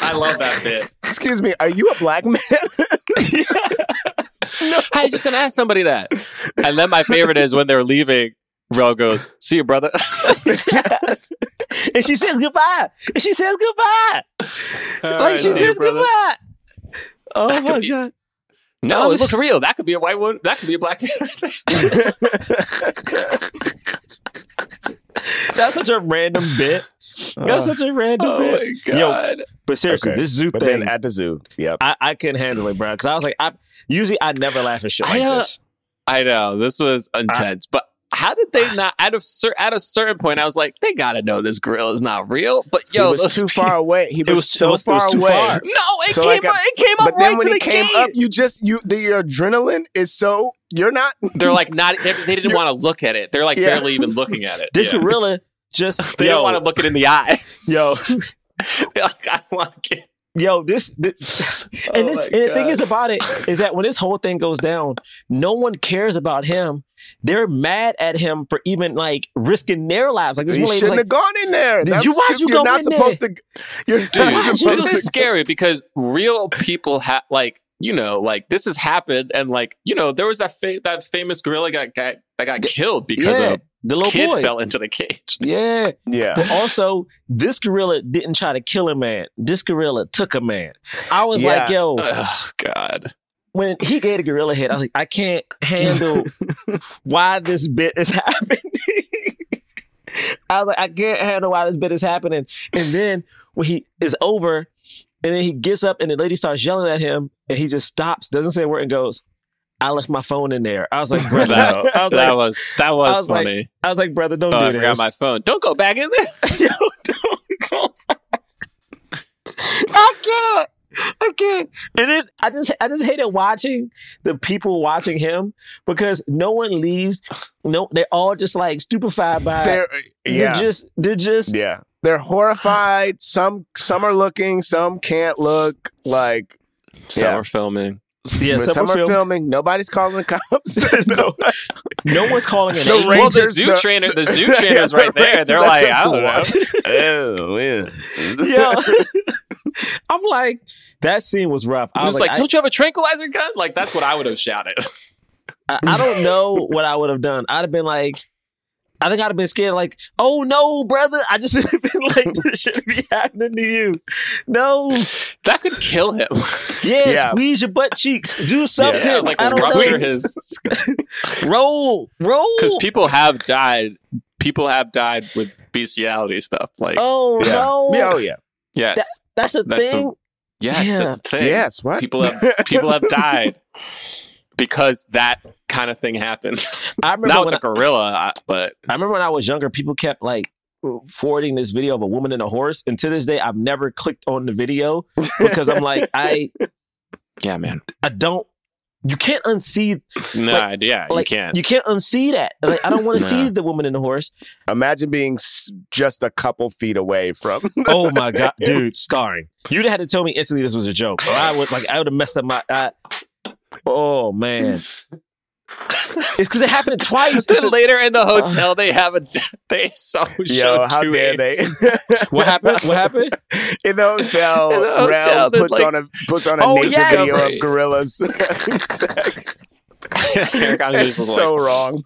i love that bit "Excuse me, are you a black man?" i was just gonna ask somebody that and then my favorite is when they're leaving Rel goes, "See you, brother." Yes. and she says goodbye. And she says goodbye. All like right, she see you, says goodbye. Oh That could my be- god. No, it looked real. That could be a white one. That could be a black man. That's such a random bit. That's uh, such a random oh bit. my Yo, god! But seriously, Okay. this zoo but thing, then at the zoo, yep. I, I couldn't handle it, bro. Because I was like, I usually I never laugh at shit I like know. this. I know this was intense, but how did they not? At a cer- at a certain point, I was like, they gotta know this gorilla is not real. But yo, he was too people- far away. He was, was- so it was- it far was too away. far. No, it So, came like, up. It came up But then right when to he the came gate. up, you just you the, your adrenaline is so you're not. They're like not. They, they didn't want to look at it. They're like Yeah. barely even looking at it. This Yeah. gorilla just They yo, don't want to look it in the eye. yo, They're like, I want to get. yo, this, this and, Oh then, and the thing is about it is that when this whole thing goes down, no one cares about him. They're mad at him for even like risking their lives. Like this You one lady's shouldn't like, have gone in there. That's, you- why'd you you're go not in there? supposed to. You're not Dude, supposed this to- is scary because real people have like you know like this has happened and like you know there was that fa- that famous gorilla got, got that got killed because yeah, a the little kid boy. fell into the cage. Yeah. Yeah. But also, this gorilla didn't try to kill a man. This gorilla took a man. I was Yeah. like, yo, Oh God! When he gave the gorilla head, I was like, I can't handle why this bit is happening. I was like, I can't handle why this bit is happening. And then when he is over, and then he gets up and the lady starts yelling at him, and he just stops, doesn't say a word, and goes, I left my phone in there. I was like, brother, That- no. I was that like, was that was, I was like, funny. I was like, brother, don't oh, do I forgot this. my phone. Don't go back in there. Yo, don't go. I can't. I can't. And then I just I just hated watching the people watching him because no one leaves. No, they're all just like stupefied by. They're They're yeah. just they're just Yeah. They're horrified. Some some are looking, some can't look. Like Some Yeah. are filming. Yeah. when Some some are film, filming, nobody's calling the cops. no, no one's calling an No agent. Well, the zoo no- trainer, the zoo trainer's Yeah, right there. They're like, I I don't just- know. oh, yeah. Yo, I'm like that scene was rough. I I was was like, like, don't you have a tranquilizer gun? Like that's what I would have shouted. I, I don't know what I would have done. I'd have been like, I think I'd have been scared. Like, oh no, brother! I just should have been like, this shouldn't be happening to you. No, that could kill him. yeah, Yeah. squeeze your butt cheeks. Do something. Yeah, like I don't rupture know. his roll, roll. because people have died. People have died with bestiality stuff. Like Oh Yeah. no, Yeah, oh yeah. yes, that's a That's a- thing. yes, Yeah. that's the thing. Yes, what? People have people have died because that kind of thing happened. I remember Not when with a gorilla, I- but I remember when I was younger, people kept like forwarding this video of a woman and a horse, and to this day, I've never clicked on the video because I'm like, I yeah, man. I don't. You can't unsee No, Like- yeah, like you can't. You can't unsee that. Like I don't want to Nah. see the woman and the horse. Imagine being s- just a couple feet away from. Oh my god, dude, scarring. You'd have to tell me instantly this was a joke, or I would like I would have messed up my. I, oh man, it's because it happened twice. Then later in the uh. hotel, they have a they so Yo, show how two dare they? what happened? What happened? In the hotel, In the hotel, Rel puts like- on a puts on a Oh, naked yes! video Right. of gorillas. Sex. It's so like, wrong.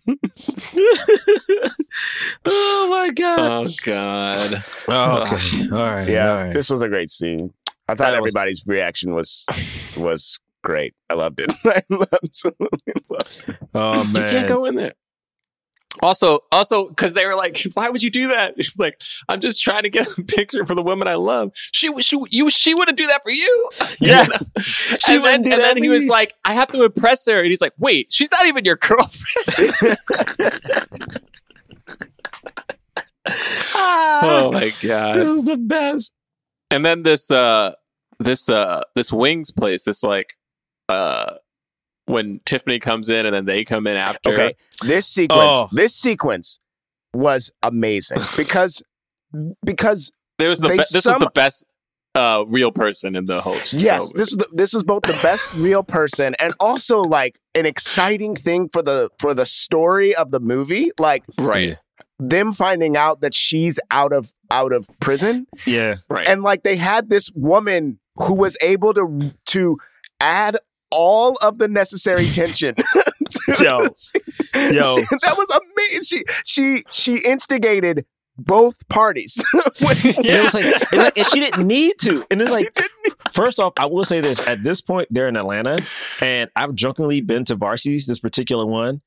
oh my god. oh god. Oh, okay. All right. Yeah, All right. this was a great scene. I thought That was- everybody's reaction was was great. I loved it. I absolutely loved it. Oh You can't go in there. Also, also, because they were like, "Why would you do that?" She's like, "I'm just trying to get a picture for the woman I love." She, she, you, she wouldn't do that for you. Yeah. she wouldn't and then, and then he was like, "I have to impress her," and he's like, "Wait, she's not even your girlfriend." Ah, oh my god, this is the best. And then this, uh, this, uh, this wings place. This like, uh, when Tiffany comes in and then they come in after. Okay, this sequence, Oh. this sequence was amazing because because There was the They be- this was the best uh, real person in the whole show. yes, this was the, this was both the best real person and also like an exciting thing for the for the story of the movie. Like right, them finding out that she's out of out of prison Yeah. right. and like they had this woman who was able to to add all of the necessary tension Yo. Yo. She- that was amazing she she she instigated both parties When- And it was like, it's like, and she didn't need to. And it's like, first off, I will say this: at this point, they're in Atlanta, and I've drunkenly been to Varsies. This particular one,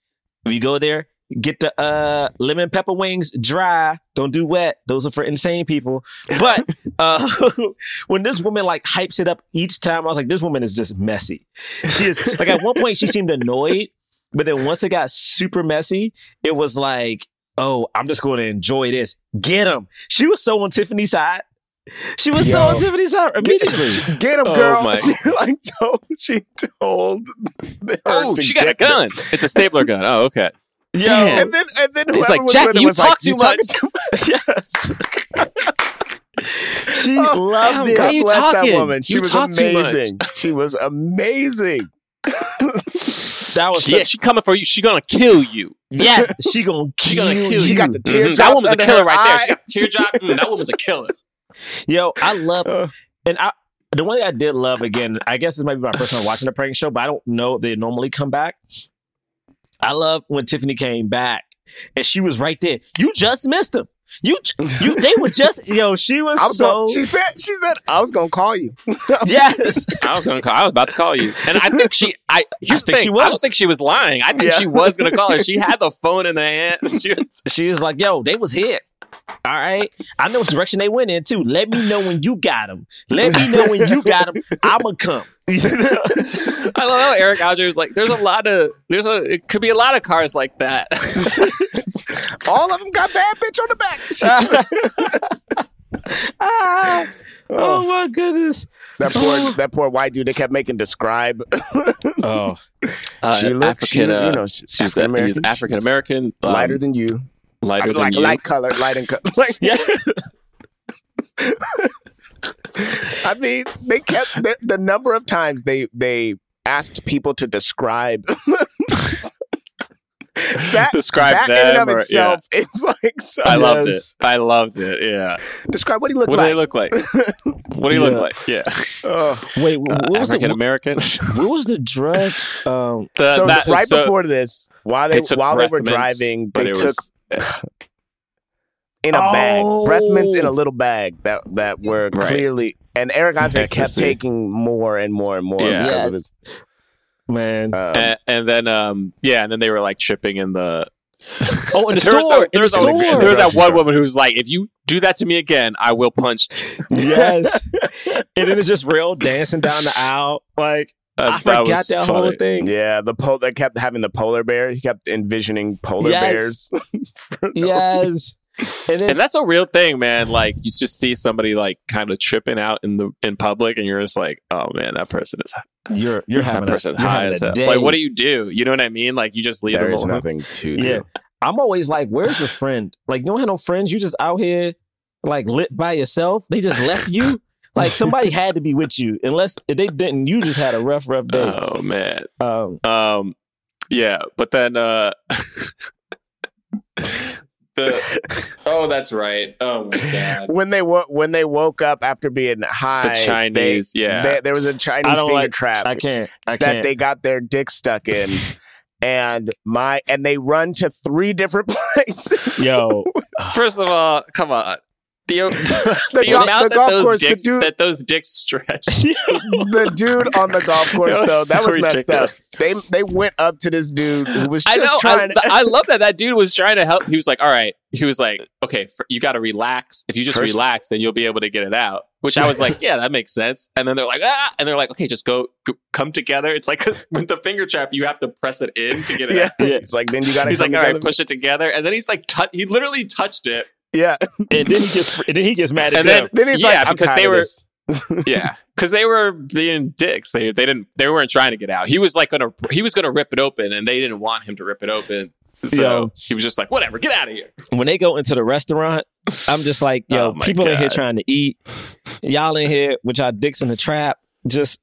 if you go there, get the uh, lemon pepper wings dry. Don't do wet; those are for insane people. But uh, when this woman like hypes it up each time, I was like, this woman is just messy. She is like at one point she seemed annoyed, but then once it got super messy, it was like. Oh, I'm just going to enjoy this. Get him. She was so on Tiffany's side. She was so on Tiffany's side immediately. get him Oh girl my- she like told she told her oh, to she got a get them. gun. It's a stapler gun. Oh, okay. Yo, and then and then He's whoever like, was "Jackie, with her you was talk like, too "You much." too yes. she Oh, loved it. Why God you bless that talking? woman. She You was talk too much. amazing. She was amazing. That was Yeah, she coming for you. She gonna kill you. yeah. She gonna She kill gonna you. kill She you. She got the Mhm. teardrops That woman's a killer her right there. She got eyes. teardrop. Mm, that woman's a killer. Yo, I love Uh. and I the one thing I did love again. I guess this might be my first time watching a prank show, but I don't know if they normally come back. I love when Tiffany came back and she was right there. You just missed him. You, you, they were just, yo. She was, I was so. gonna, she said she said I was gonna call you. yes, I was gonna call. I was about to call you, and I think she. I here's the think thing. she I was. don't think she was lying. I think Yeah. she was gonna call her. She had the phone in the hand. She was, she was like, "Yo, they was here. All right, I know what direction they went in too. Let me know when you got them. Let me know when you got them. I'ma come." I love how Eric Andre was like, "There's a lot of there's a it could be a lot of cars like that." All of them got bad bitch on the back. She- Ah, oh my goodness. That poor that poor white dude. They kept making describe. Oh, Uh, She looks- African, she- uh, you know, she's she's African-American. He's African American, um, lighter than you. Lighter I mean, than like you. light color, light and color. Like, yeah. I mean, they kept the, the number of times they they asked people to describe. that Describe that in and them of or- itself is like so. I loved it. I loved it. Yeah. describe what he looked like. What do like. they look like? What do you Yeah. look like? Yeah. Oh. Wait, what was the African American. what was the drug? Um, The- so that- right so before this, while they, they while they were driving, but they it took was in a bag, Oh. breath mints in a little bag that that were Right. clearly. And Eric Andre kept taking more and more and more Yeah. because of Yes. his. man. Um, and, and then um yeah, and then they were like tripping in the oh, in the there was that, there was, the that- store. there was that one woman who was like, if you do that to me again, I will punch. yes. and then it's just real dancing down the aisle. Like Uh, I forgot was that whole thing. yeah, the pole. They kept having the polar bear. He kept envisioning polar Yes. bears. Yes. And then And that's a real thing, man. Like you just see somebody like kind of tripping out in the in public, and you're just like, "Oh man, that person is you're you're having that a, you're high having as a day. Like, what do you do? You know what I mean? Like you just leave There them is alone. nothing to do. Yeah. I'm always like, where's your friend? Like, you don't have no friends. You just out here like lit by yourself. They just left you. Like somebody had to be with you. Unless if they didn't, you just had a rough, rough day. Oh man. Um, Um, yeah, but then uh, the oh, that's right. Oh my god, When they wo- when they woke up after being high, the Chinese. they- yeah, they- there was a Chinese finger like- trap I can't. I that can't. they got their dick stuck in, and my and they run to three different places. Yo, First of all, come on. The, The the amount the that those dicks dude- that those dicks stretch. the dude on the golf course though, that so was messed up. They they went up to this dude who was I just know. trying I, to. I love that that dude was trying to help. He was like, "All right." He was like, "Okay, f you got to relax. If you just First- relax, then you'll be able to get it out." Which I was like, "Yeah, that makes sense." And then they're like, "Ah," and they're like, "Okay, just go, go come together." It's like because with the finger trap, you have to press it in to get it yeah. out. Yeah. It's like then you got to. He's like, "All right, push it together," and then he's like, tou- he literally touched it. Yeah. and then he gets and then he gets mad at And them. then- Then he's Yeah, like, because they were- Yeah, because they were being dicks. They they didn't they weren't trying to get out. He was like gonna he was gonna rip it open, and they didn't want him to rip it open. So Yo. he was just like, "Whatever, get out of here." when they go into the restaurant, I'm just like, yo, Oh my people in here trying to eat. Y'all in here with y'all dicks in the trap. Just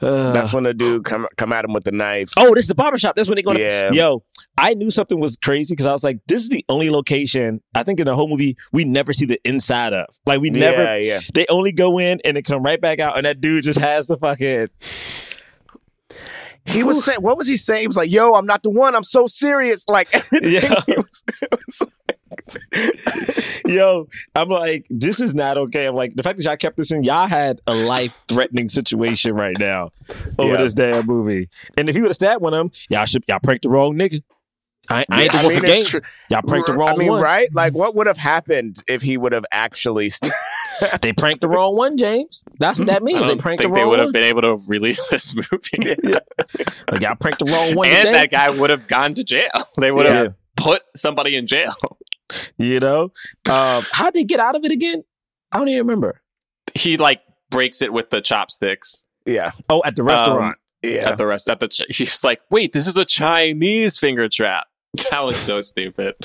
uh, That's when the dude come come at him with the knife. oh, this is the barbershop. That's when they go. yeah. Yo, I knew something was crazy because I was like, this is the only location I think in the whole movie we never see the inside of. Like we never. Yeah, yeah. They only go in and they come right back out, and that dude just has the fucking. He was saying, what was he saying? He was like, "Yo, I'm not the one. I'm so serious." Like. Yeah. Was, it was Yo, I'm like, this is not okay. I'm like, the fact that y'all kept this in, y'all had a life threatening situation right now over Yeah. this damn movie. And if you would have stabbed one of them, y'all should y'all pranked the wrong nigga. I, I ain't the I one mean, for games. true. Y'all pranked the wrong I mean, one. right? Like, what would have happened if he would have actually? St- They pranked the wrong one, James. That's what hmm. that means. They don't pranked the think they would have been able to release this movie. Like, y'all pranked the wrong one. and today. that guy would have gone to jail. They would have Yeah. put somebody in jail. You know, um, how'd they get out of it again? I don't even remember. He like breaks it with the chopsticks yeah, Oh, at the restaurant. yeah. at the rest. At the ch- he's like, wait, this is a Chinese finger trap. That was so stupid.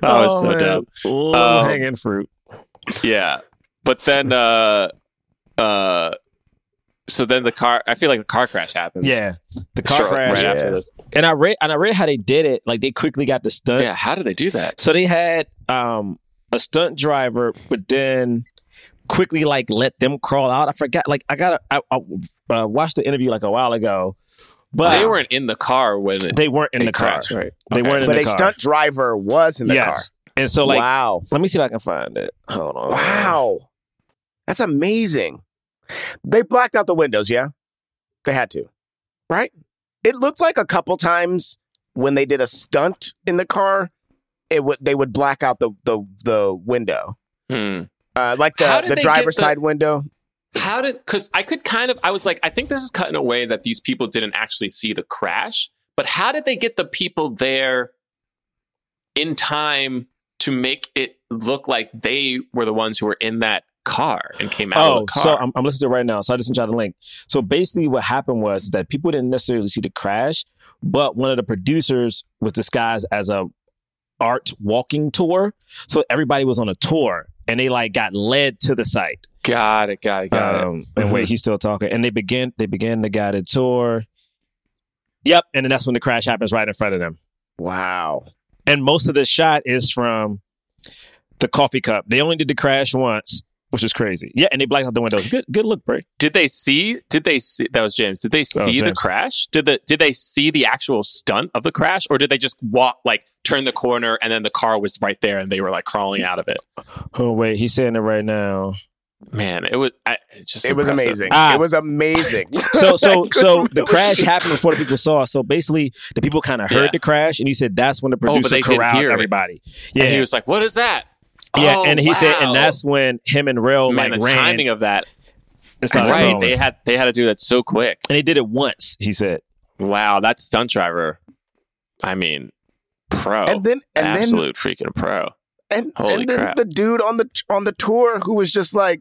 That was Oh, so man. dumb. Low Um, hanging fruit. Yeah, but then, uh, uh, so then the car. I feel like the car crash happens. Yeah, the car short- crash. right yeah. after this. And I read and I read how they did it. Like they quickly got the stunt. Yeah, how did they do that? So they had um a stunt driver, but then quickly like let them crawl out. I forgot. Like I got I, I uh, watched the interview like a while ago, but they weren't in the car when it, they weren't in they the car. crashed, right? They Okay. weren't in the car. but the a car. stunt driver was in the car. yes. And so like wow, let me see if I can find it. Hold on. wow, that's amazing. They blacked out the windows. Yeah, they had to, right? It looked like a couple times when they did a stunt in the car, it would they would black out the the the window, Hmm. uh, like the the driver's the- side window. How did? Because I could kind of. I was like, I think this is cut in a way that these people didn't actually see the crash. But how did they get the people there in time to make it look like they were the ones who were in that car and came out Oh, of the car. so I'm, I'm listening to it right now. So I just sent y'all the link. So basically, what happened was that people didn't necessarily see the crash, but one of the producers was disguised as a art walking tour. So everybody was on a tour, and they like got led to the site. got it, got it, got it. um, And wait, he's still talking. And they began they began the guided tour. Yep, and then that's when the crash happens right in front of them. Wow. And most of the shot is from the coffee cup. They only did the crash once, which is crazy. Yeah, and they blacked out the windows. Good, good look, Bray. Did they see? Did they see? That was James. Did they see the crash? Did the Did they see the actual stunt of the crash, or did they just walk like turn the corner and then the car was right there and they were like crawling out of it? Oh wait, he's saying it right now. Man, it was. I, it's just It was amazing. Ah. It was amazing. So so so the crash happened before the people saw. So basically, the people kind of heard Yeah. the crash, and he said that's when the Oh, but producer they corralled hear it. everybody. And Yeah, he was like, "What is that?" Yeah, Oh, and he said, and that's when him and Rel man, like the ran. timing of that. and started Right, they had they had to do that so quick. and they did it once. He said, Wow, that stunt driver. I mean, pro. and then and then absolute freaking pro. and, Holy and then crap. the dude on the on the tour who was just like,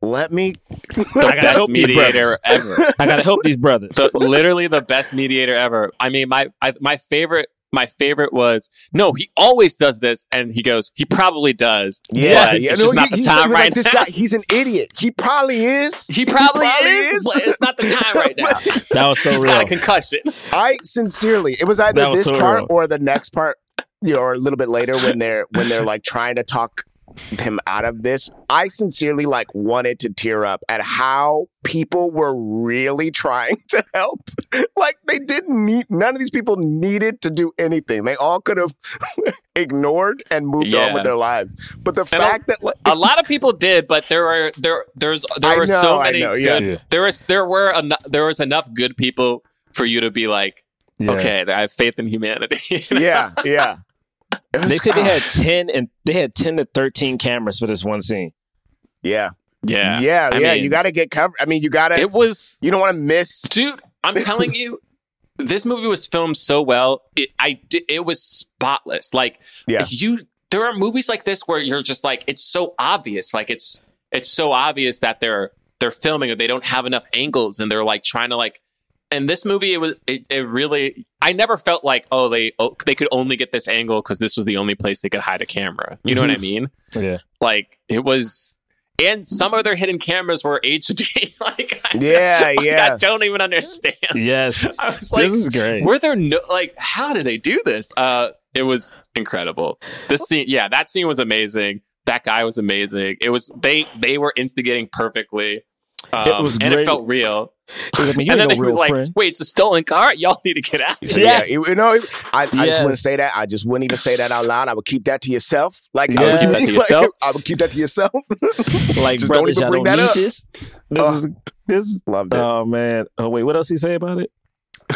"Let me." I gotta Best help these mediator brothers. ever. "I gotta help these brothers." the, literally the best mediator ever. I mean, my I, my favorite my favorite was no. He always does this, and he goes, he probably does. Yeah, but it's yeah. just No, not he- the time right like, This now. guy, he's an idiot. He probably is. He probably, probably is, is. but it's not the time right now. that was so He's real. got a concussion. I sincerely, it was either was this so part real. or the next part, you know, or a little bit later when they're when they're like trying to talk him out of this. I sincerely like wanted to tear up at how people were really trying to help. Like they didn't need none of these people needed to do anything. They all could have ignored and moved on with their lives. But the And a- fact that like A lot of people did, but there were there there's there I were know, so many know, yeah. good. Yeah. There was there were enough there was enough good people for you to be like, Yeah. okay, I have faith in humanity. You know? yeah, yeah. It was- They said they had ten and they had ten to thirteen cameras for this one scene. yeah, yeah, yeah, I yeah. mean, you got to get covered. I mean, you got to. It was You don't want to miss. dude i'm telling you this movie was filmed so well it i it was spotless like Yeah. you there are movies like this where you're just like it's so obvious like it's it's so obvious that they're they're filming or they don't have enough angles and they're like trying to like and this movie it was it, it really i never felt like oh they oh, they could only get this angle because this was the only place they could hide a camera you know what i mean Yeah. like it was and some of their hidden cameras were HD. like, I Yeah, like, yeah. I don't even understand. Yes. I was like, this is great. were there no like? How did they do this? Uh, it was incredible. This scene, yeah, that scene was amazing. That guy was amazing. It was they they were instigating perfectly. Um, It was and it felt real. He was like, and then ain't he no was real like, friend. "Wait, it's a stolen car. Y'all need to get out." So, Yes. yeah, you, you know, I, I just wouldn't say that. I just wouldn't even say that out loud. I would keep that to yourself. Like, Yeah. I would Keep that to like, yourself? I would keep that to yourself. like, Just don't even bring don't that up. this. This Uh, is this. Loved it. Oh man. Oh wait, what else he say about it?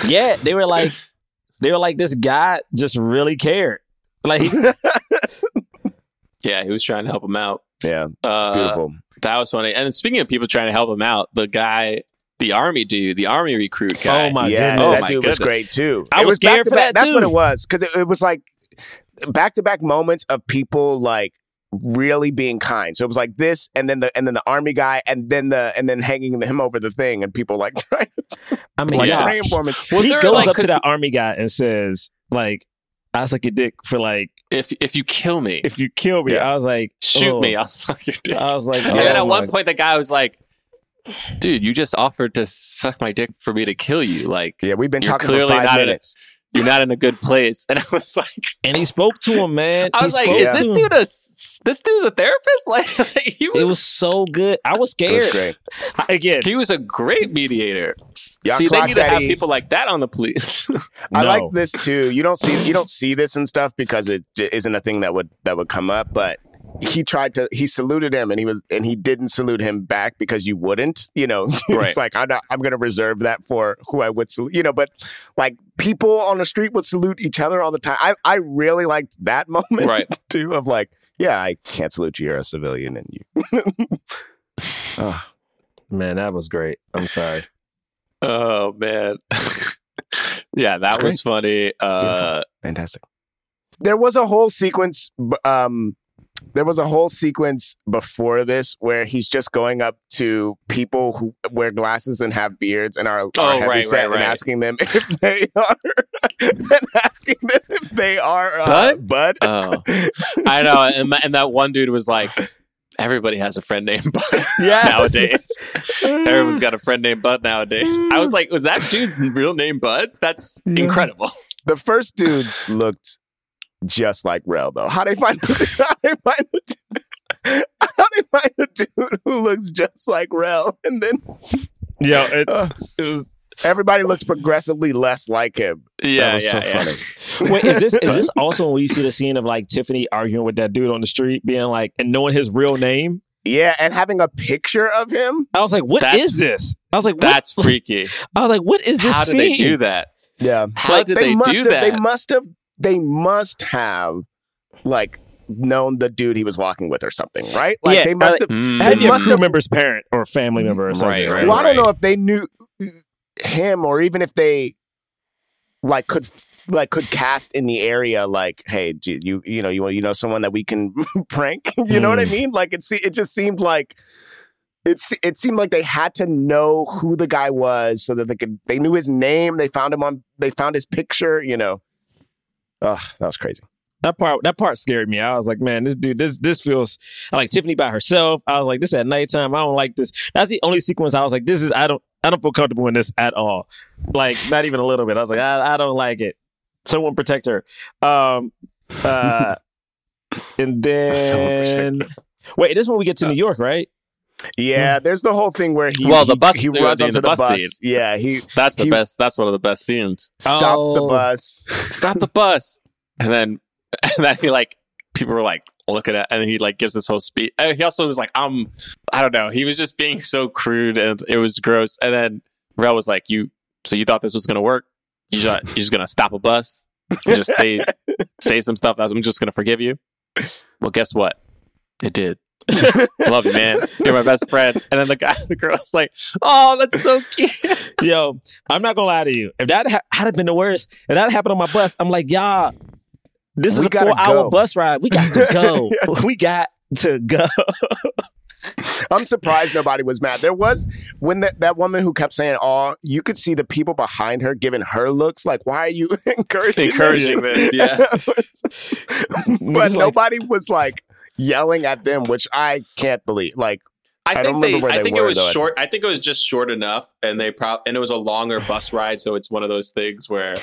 Yeah, they were like, they were like, this guy just really cared. Like, he just, Yeah, he was trying to help him out. yeah, Uh, beautiful. That was funny. And speaking of people trying to help him out, the guy, the army dude, the army recruit guy. oh my yes, goodness. Oh that my dude was great too. I It was back scared to for back- that, That's too. what it was because it, it was like back to back moments of people like really being kind. So it was like this, and then the and then the army guy, and then the and then hanging him over the thing, and people like I mean, like yeah. praying for him. Well, he goes like- up to 'cause that army guy and says, like, I suck your dick for like, If if you kill me, if you kill me. Yeah. I was like, shoot oh. me, I'll suck your dick. I was like, and then oh at one my- point, the guy was like, "Dude, you just offered to suck my dick for me to kill you. Like, Yeah, we've been You're talking for five not in it. minutes. You're not in a good place." And I was like, and he spoke to him, man. "I He was like, spoke is this dude a this dude's a therapist? Like, like, he was, It was so good. I was It scared. was great. Again, he was a great mediator. Y'all See, they clock need to have he- people like that on the police. I No. like this too. You don't see you don't see this and stuff because it j- isn't a thing that would that would come up. But he tried to he saluted him and he was and he didn't salute him back because you wouldn't. You know, Right. it's like I'm not I'm gonna reserve that for who I would salute. You know, but like people on the street would salute each other all the time. I I really liked that moment right. too of like yeah I can't salute you. You're a civilian and you. oh, man, that was great. I'm sorry. Oh man. yeah, that was funny. Uh fantastic. there was a whole sequence um there was a whole sequence before this where he's just going up to people who wear glasses and have beards and are, are Oh, heavy right, set right, and right. asking them if they are and asking them if they are uh, Bud? bud. Oh, I know. And, and that one dude was like, everybody has a friend named Bud Yes. nowadays. Everyone's got a friend named Bud nowadays. I was like, was that dude's real name Bud? That's incredible. The first dude looked just like Rel though. How they find how they find a dude, how they find a dude who looks just like Rel and then yeah, it, uh, it was. everybody looks progressively less like him. Yeah, was yeah, so yeah. funny. Wait, is this is this also when you see the scene of like Tiffany arguing with that dude on the street, being like, and knowing his real name? Yeah, and having a picture of him. I was like, what is That's- this? I was like, what? That's freaky. I was like, what is this? How did they do that? Yeah. How did they must do have, that? They must have they must have like known the dude he was walking with or something, right? Like Yeah, they must have Mm. It had a crew member's parent or family member or something. Right, Right, Well, I don't right. know if they knew him or even if they like could like could cast in the area like hey do you you know you you know someone that we can prank you know what i Hmm. mean like it it just seemed like it's it seemed like they had to know who the guy was so that they could they knew his name they found him on they found his picture you know oh that was crazy That part that part scared me. I was like, man, this dude, this this feels I like Tiffany by herself. I was like, this at nighttime. I don't like this. That's the only sequence I was like, this is I don't I don't feel comfortable in this at all. Like not even a little bit. I was like, I, I don't like it. Someone protect her. Um uh and then wait, this is when we get to New York, right? Yeah there's the whole thing where he Well, the bus- he the- runs onto the the bus bus, scene. yeah he That's the He- best. That's one of the best scenes. stops the Oh. bus Stop the bus, and then and then he like people were like looking at, and then he like gives this whole speech. And he also was like, um, I don't know. He was just being so crude, and it was gross. And then Rel was like, "You, so you thought this was gonna work? You just you're just gonna stop a bus and just say say some stuff that I'm just gonna forgive you? Well, guess what? It did." I love you, man. You're my best friend. And then the guy, the girl girl's like, "Oh, that's so cute." Yo, I'm not gonna lie to you. If that ha- had been the worst, if that happened on my bus, I'm like, y'all, this is We a gotta four hour bus ride. We got to go. we got to go. I'm surprised nobody was mad. There was when that that woman who kept saying "oh," you could see the people behind her giving her looks like, "Why are you encouraging Encouraging this, yeah. but like- nobody was like yelling at them, which I can't believe. Like, I, I think don't they. remember where I they think were, it was though, I short. I think it was just short enough, and they prob and it was a longer bus ride, so it's one of those things where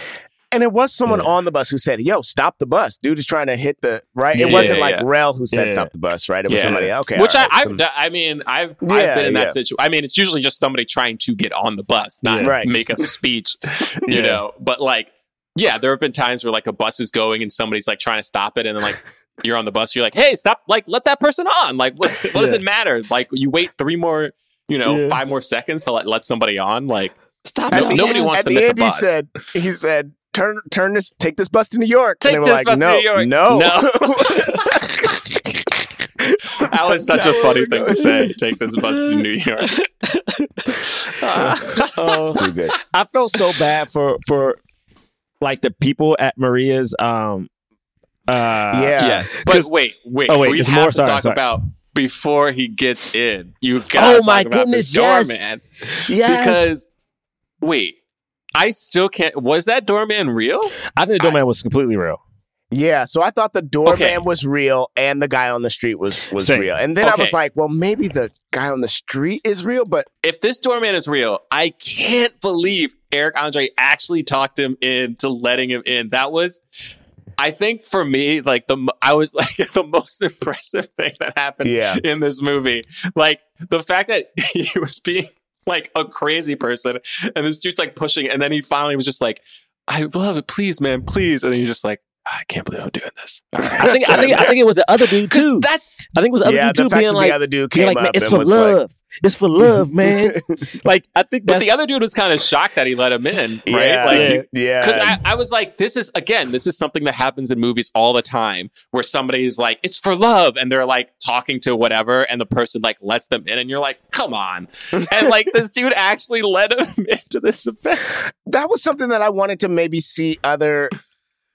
and it was someone Yeah. on the bus who said, "Yo, stop the bus." Dude is trying to hit the right. Yeah, it wasn't yeah, like yeah. Rel who said, Yeah. "Stop the bus." Right? It was Yeah. somebody. Okay, which I, right, I, some- I mean, I've Yeah, I've been in yeah. that situation. I mean, it's usually just somebody trying to get on the bus, not Right. make a speech, you Yeah. know. But like, yeah, there have been times where like a bus is going and somebody's like trying to stop it, and then like you're on the bus, you're like, hey, stop! Like, let that person on. Like, what, what does it matter? Like, you wait three more, you know, Yeah. five more seconds to let let somody on. Like, Stop At No- the nobody end- wants at to the miss a bus. He said, "He said, turn, turn this, take this bus to New York." Take and they were this like, bus to no, New York." No, no. that was such a funny thing going- to say. Take this bus to New York. Uh. Oh. Too good. I felt so bad for for like the people at Maria's um uh Yeah. yes, But wait, wait. Oh, wait, we have more? to Sorry, talk sorry. about before he gets in. You got Oh, my about goodness, this yes. doorman yes. because wait, I still can't. Was that doorman real? I think the doorman was completely real. Yeah, so I thought the doorman Okay. was real and the guy on the street was was Same. real. And then I was like, well, maybe the guy on the street is real, but If this doorman is real, I can't believe Eric Andre actually talked him into letting him in. That was. I think for me, like the I was like the most impressive thing that happened Yeah. in this movie. Like the fact that he was being like a crazy person, and this dude's like pushing, and then he finally was just like, "I love it, please, man, please," and he's just like, "I can't believe I'm doing this." I think I think I think it was the other dude too. that's I think it was the other yeah, dude too fact being that like the other dude came like, up it's for was love. It's for love, man. like I think but the other dude was kind of shocked that he let him in, right? yeah, like, yeah, Because I, I was like, this is again, this is something that happens in movies all the time where somebody's like, it's for love, and they're like talking to whatever, and the person like lets them in, and you're like, come on. And like this dude actually let him into this event. that was something that I wanted to maybe see other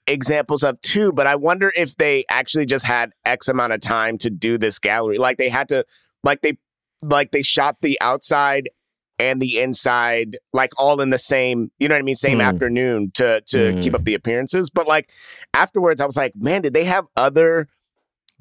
examples of too, but I wonder if they actually just had X amount of time to do this gallery. Like they had to, like they, like they shot the outside and the inside, like all in the same, you know what I mean, same Mm. afternoon to to Mm. keep up the appearances. But like afterwards, I was like, man, did they have other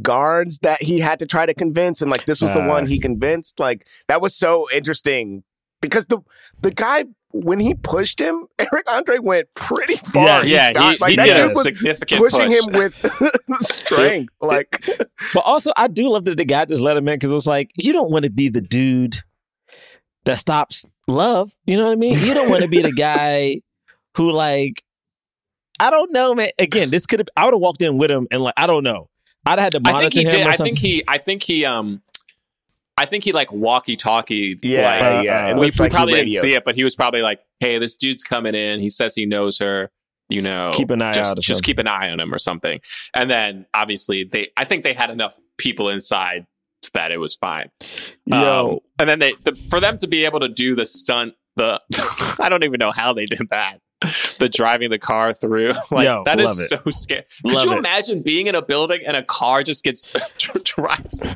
guards that he had to try to convince? And like this was the Uh. one he convinced. Like that was so interesting because the the guy when he pushed him, Eric Andre went pretty far. Yeah, yeah, he, like he that did dude a was significant pushing push. him with strength. Like But also, I do love that the guy just let him in because it was like, you don't want to be the dude that stops love. You know what I mean? You don't want to be the guy who, like, I don't know, man. Again, this could have, I would have walked in with him and, like, I don't know. I'd have had to monitor I think he him did. or I think he. I think he. Um. I think he like walkie talkie. yeah, Like, yeah. It we, like probably didn't see it, but he was probably like, "Hey, this dude's coming in. He says he knows her. You know, Keep an eye just, out Just something." keep an eye on him or something." And then obviously they. I think they had enough people inside that it was fine. Um, and then they the, for them to be able to do the stunt. The I don't even know how they did that. The driving the car through, like Yo, that is it. so scary. Could Love you it. imagine being in a building and a car just gets drives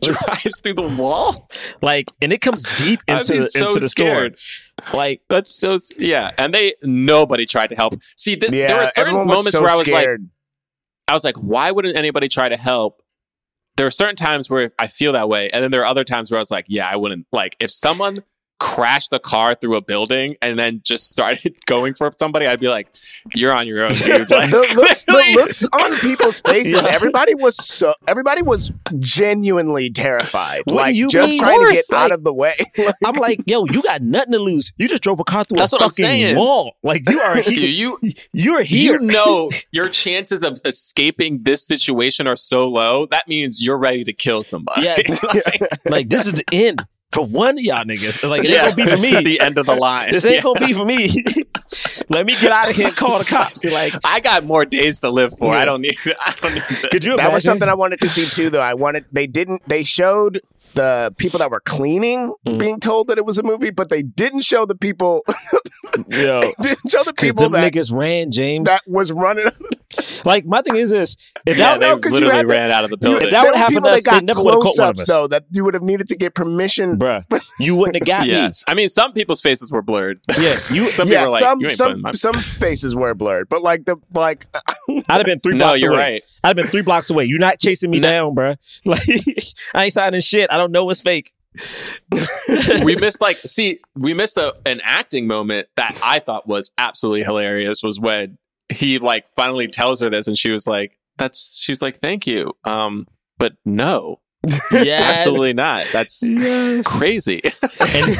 drives through the wall? like, and it comes deep into, the, so into the scared. store. Like, That's so yeah, and they nobody tried to help. See, this yeah, there were certain moments so where I was like. I was like, why wouldn't anybody try to help? There are certain times where I feel that way, and then there are other times where I was like, yeah, I wouldn't. Like, if someone crashed the car through a building and then just started going for somebody, I'd be like, you're on your own, dude. Like, the looks, the looks on people's faces. Yeah. Everybody was so. Everybody was genuinely terrified. What do like you just mean? trying to get course, out of the way. I'm like, yo, you got nothing to lose. You just drove a car through That's a fucking wall. Like, you are here. you You're here. you know your chances of escaping this situation are so low. That means you're ready to kill somebody. Yes. like this is the end for one of y'all niggas. Like it yeah, ain't gonna be for me. the end of the line. This ain't Yeah. gonna be for me. Let me get out of here and call the cops. You're like, I got more days to live for. Yeah. I don't need. I don't need. This. could you that was something I wanted to see too. Though I wanted. They didn't. They showed the people that were cleaning Mhm. being told that it was a movie, but they didn't show the people. Yo, didn't show the people them that niggas ran, James. that was running. Like my thing is this: if Yeah, that, they no, 'cause you literally had to- ran out of the You- building. If that would were happen to us, they got never would've caught one of close-ups us. though that you would have needed to get permission. bruh, you wouldn't have got me. I mean some people's faces were blurred. Yeah, you. some yeah, people were like, some you ain't some some faces were blurred, but like the like I'd have been three No, blocks you're away. right. I'd have been three blocks away. You're not chasing me No. down, bruh. Like I ain't signing shit. I don't know what's fake. we missed like see we missed a, an acting moment that I thought was absolutely hilarious was when he like finally tells her this and she was like that's she was like thank you. Um but no Yes. absolutely not that's Yes. crazy and,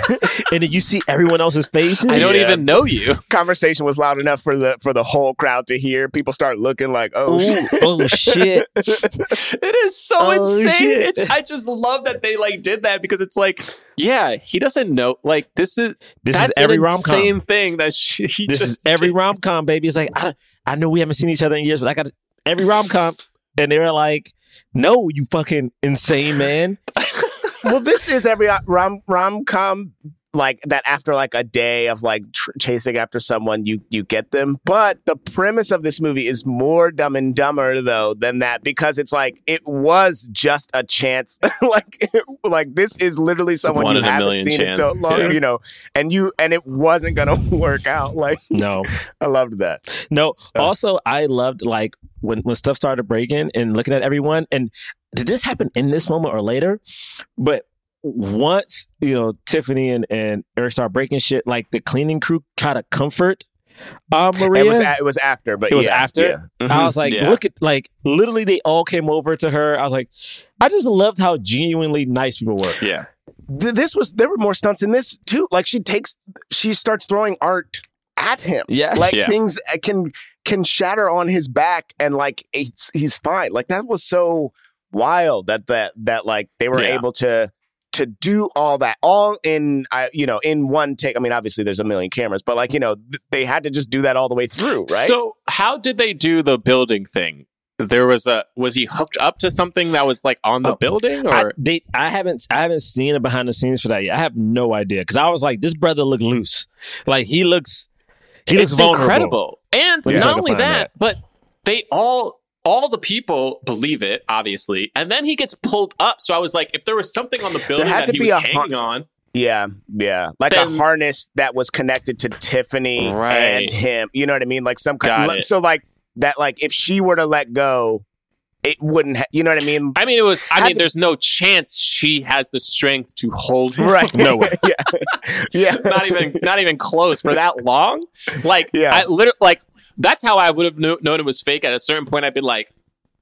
and you see everyone else's faces. I don't Yeah. even know you conversation was loud enough for the for the whole crowd to hear. People start looking like, oh, Ooh, shit. oh shit! it is so Oh, insane shit. it's I just love that they like did that because it's like yeah he doesn't know like this is This that's is every rom insane com. thing that she, he This just is every rom com, baby. It's like I, I know we haven't seen each other in years, but I got every rom com, and they were like, "No, you fucking insane man." well, this is every rom rom com like that. After like a day of like tr- chasing after someone, you you get them. But the premise of this movie is more Dumb and Dumber though than that because it's like it was just a chance. like like this is literally someone One you haven't million seen in so long, Yeah. you know, and you and it wasn't gonna work out. Like No, I loved that. no. Uh. Also, I loved like when when stuff started breaking and looking at everyone. And did this happen in this moment or later? But once you know Tiffany and and Eric start breaking shit, like the cleaning crew try to comfort uh, Maria. It was a- it was after, but It was after? yeah. Mhm. I was like, Yeah. look at like literally they all came over to her. I was like, I just loved how genuinely nice people were. yeah Th- this was there were more stunts in this too. Like she takes, she starts throwing art at him. Yes. like Yeah. things uh, can can shatter on his back, and like it's, he's fine. Like that was so wild that that that like they were Yeah. able to to do all that all in I you know in one take. I mean, obviously there's a million cameras, but like you know th- they had to just do that all the way through, right? So how did they do the building thing? There was a was he hooked up to something that was like on the Oh, building I, or they, I haven't I haven't seen a behind the scenes for that yet. I have no idea because I was like, this brother look loose. Like he looks, he looks it's vulnerable. incredible. And Let me see if I not only that, that. but they all all the people believe it, obviously, and then he gets pulled up. So I was like, if there was something on the building that to he be was a har- hanging on, Yeah, yeah, like a harness that was connected to Tiffany Right. and him. You know what I mean? Like some kind. Got it. So like that. Like if she were to let go, it wouldn't. Ha- you know what I mean? I mean, it was. I mean, there's no chance she has the strength to hold him. Right. no way. yeah. Yeah. not even not even close for that long. Like Yeah. I literally like that's how I would have kno- known it was fake. At a certain point, I'd be like,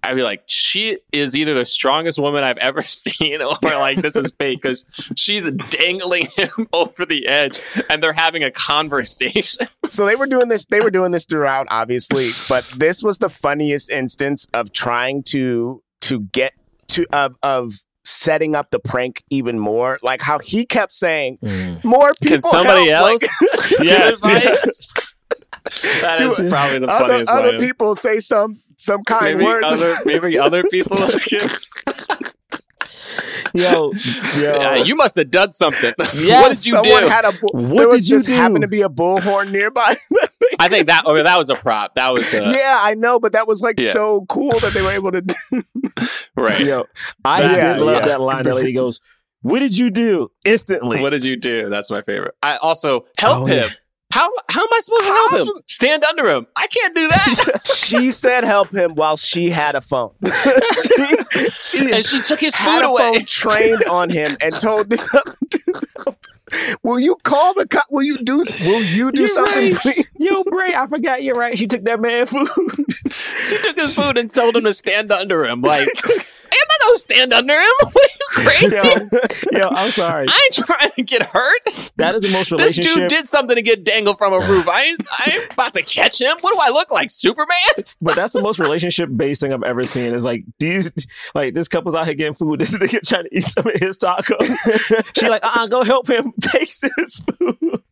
I'd be like, she is either the strongest woman I've ever seen, or like this is fake because she's dangling him over the edge, and they're having a conversation. so they were doing this they were doing this throughout obviously but this was the funniest instance of trying to to get to of of setting up the prank even more like how he kept saying mm. more people Can somebody help. else? Like, yes, yes. That Do is it. probably the other, funniest other line. people say some some kind Maybe words other, maybe other people. Yo, yo. Yeah, you must have done something. Yes, what did you someone do? had a bull- What there was did you just happened do? to be a bullhorn nearby I think that. Oh, that was a prop. That was a, yeah i know but that was like Yeah. so cool that they were able to do right. Yo, I Yeah, did love yeah. that line. That lady goes, "What did you do?" Instantly. What did you do? That's my favorite. I also help Oh, him. How how am I supposed to help him? Stand under him. I can't do that. she said help him while she had a phone she, she and she took his food away. phone trained on him and told this other dude, "Will you call the cop? Will you do? Will you do You're something, right. please?" Yo, Bray, I forgot you're right. She took that man food. She took his food and told him to stand under him. Like, I gonna stand under him? What are you crazy? yo, yo, I'm sorry. I ain't trying to get hurt. That is the most relationship. This dude did something to get dangled from a roof. I ain't, I ain't about to catch him. What do I look like, Superman? But that's the most relationship based thing I've ever seen. Is like these, like this couple's out here getting food. This nigga trying to eat some of his tacos. she like, uh, uh go help him taste his food.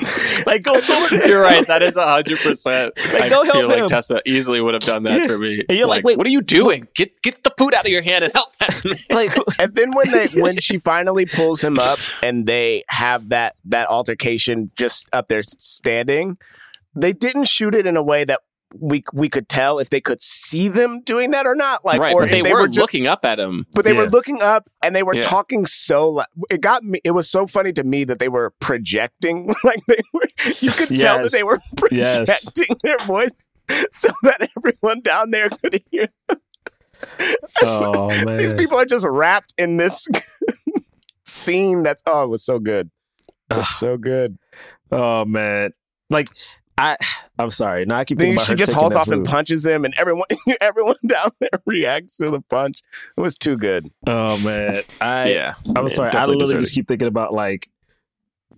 like go help him. You're right. That is hundred percent. I go help feel him. like Tessa easily would have done that Yeah. for me. And you're like, wait, what are you doing? Get get the food out of your hand and help that man. Like, And then when they when she finally pulls him up and they have that that altercation just up there standing, they didn't shoot it in a way that we we could tell if they could see them doing that or not. Like, right, or but if they, were, just looking up at him. but they were looking up and they were Yeah. talking so loud. it got me it was so funny to me that they were projecting like they were you could tell that they were Yes. projecting their voice so that everyone down there could hear oh man, these people are just wrapped in this scene that's oh it was so good it was so good oh man, like I, I'm sorry. Now I keep then thinking about she her just hauls that off and punches him and everyone everyone down there reacts to the punch it was too good Oh man, I, yeah, I'm Yeah, sorry. I literally deserved just keep thinking about like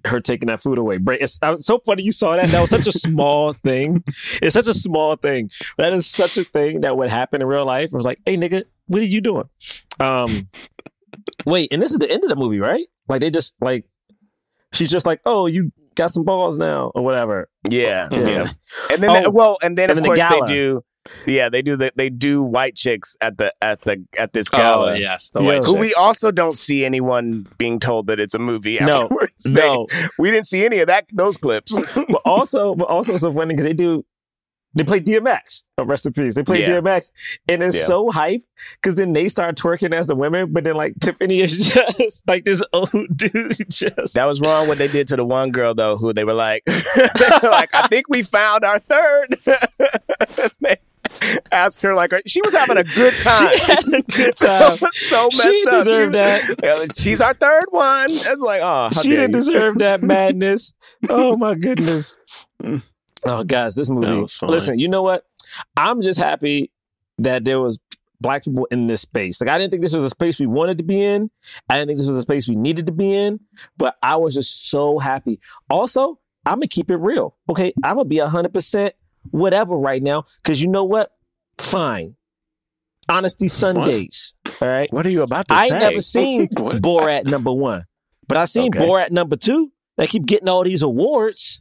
her taking that food away. Bray, it's, uh, so funny you saw that. That was such a small thing. It's such a small thing. That is such a thing that would happen in real life. I was like, hey nigga, what are you doing? Um, wait, and this is the end of the movie, right? Like they just like she's just like, oh, you got some balls now or whatever. yeah Mhm. yeah and then Oh, they- well and then and of then the course they do yeah they do the, they do white chicks at the at the at this gala Oh yes, the Yeah. white who we also don't see anyone being told that it's a movie No, afterwards. They- No, we didn't see any of that those clips but also, but also it's so funny because they do. They play DMX. Oh, rest in peace. They play Yeah. DMX, and it's Yeah. so hype because then they start twerking as the women, but then like Tiffany is just like this old dude. Just That was wrong what they did to the one girl though, who they were like, they were like I think we found our third. asked her like she was having a good time. she had a good time. so messed She up. deserved She- that. She's our third one. It's like, oh, she didn't you. deserve that madness. Oh my goodness. Mm. Oh, guys, this movie. Listen, you know what? I'm just happy that there was black people in this space. Like I didn't think this was a space we wanted to be in. I didn't think this was a space we needed to be in. But I was just so happy. Also, I'm gonna keep it real. Okay, I'm gonna be hundred percent whatever right now. Cause you know what? Fine. Honesty Sundays. All right. What are you about to say? I say? ain't never seen Borat number one, but I seen Okay. Borat number two. They keep getting all these awards.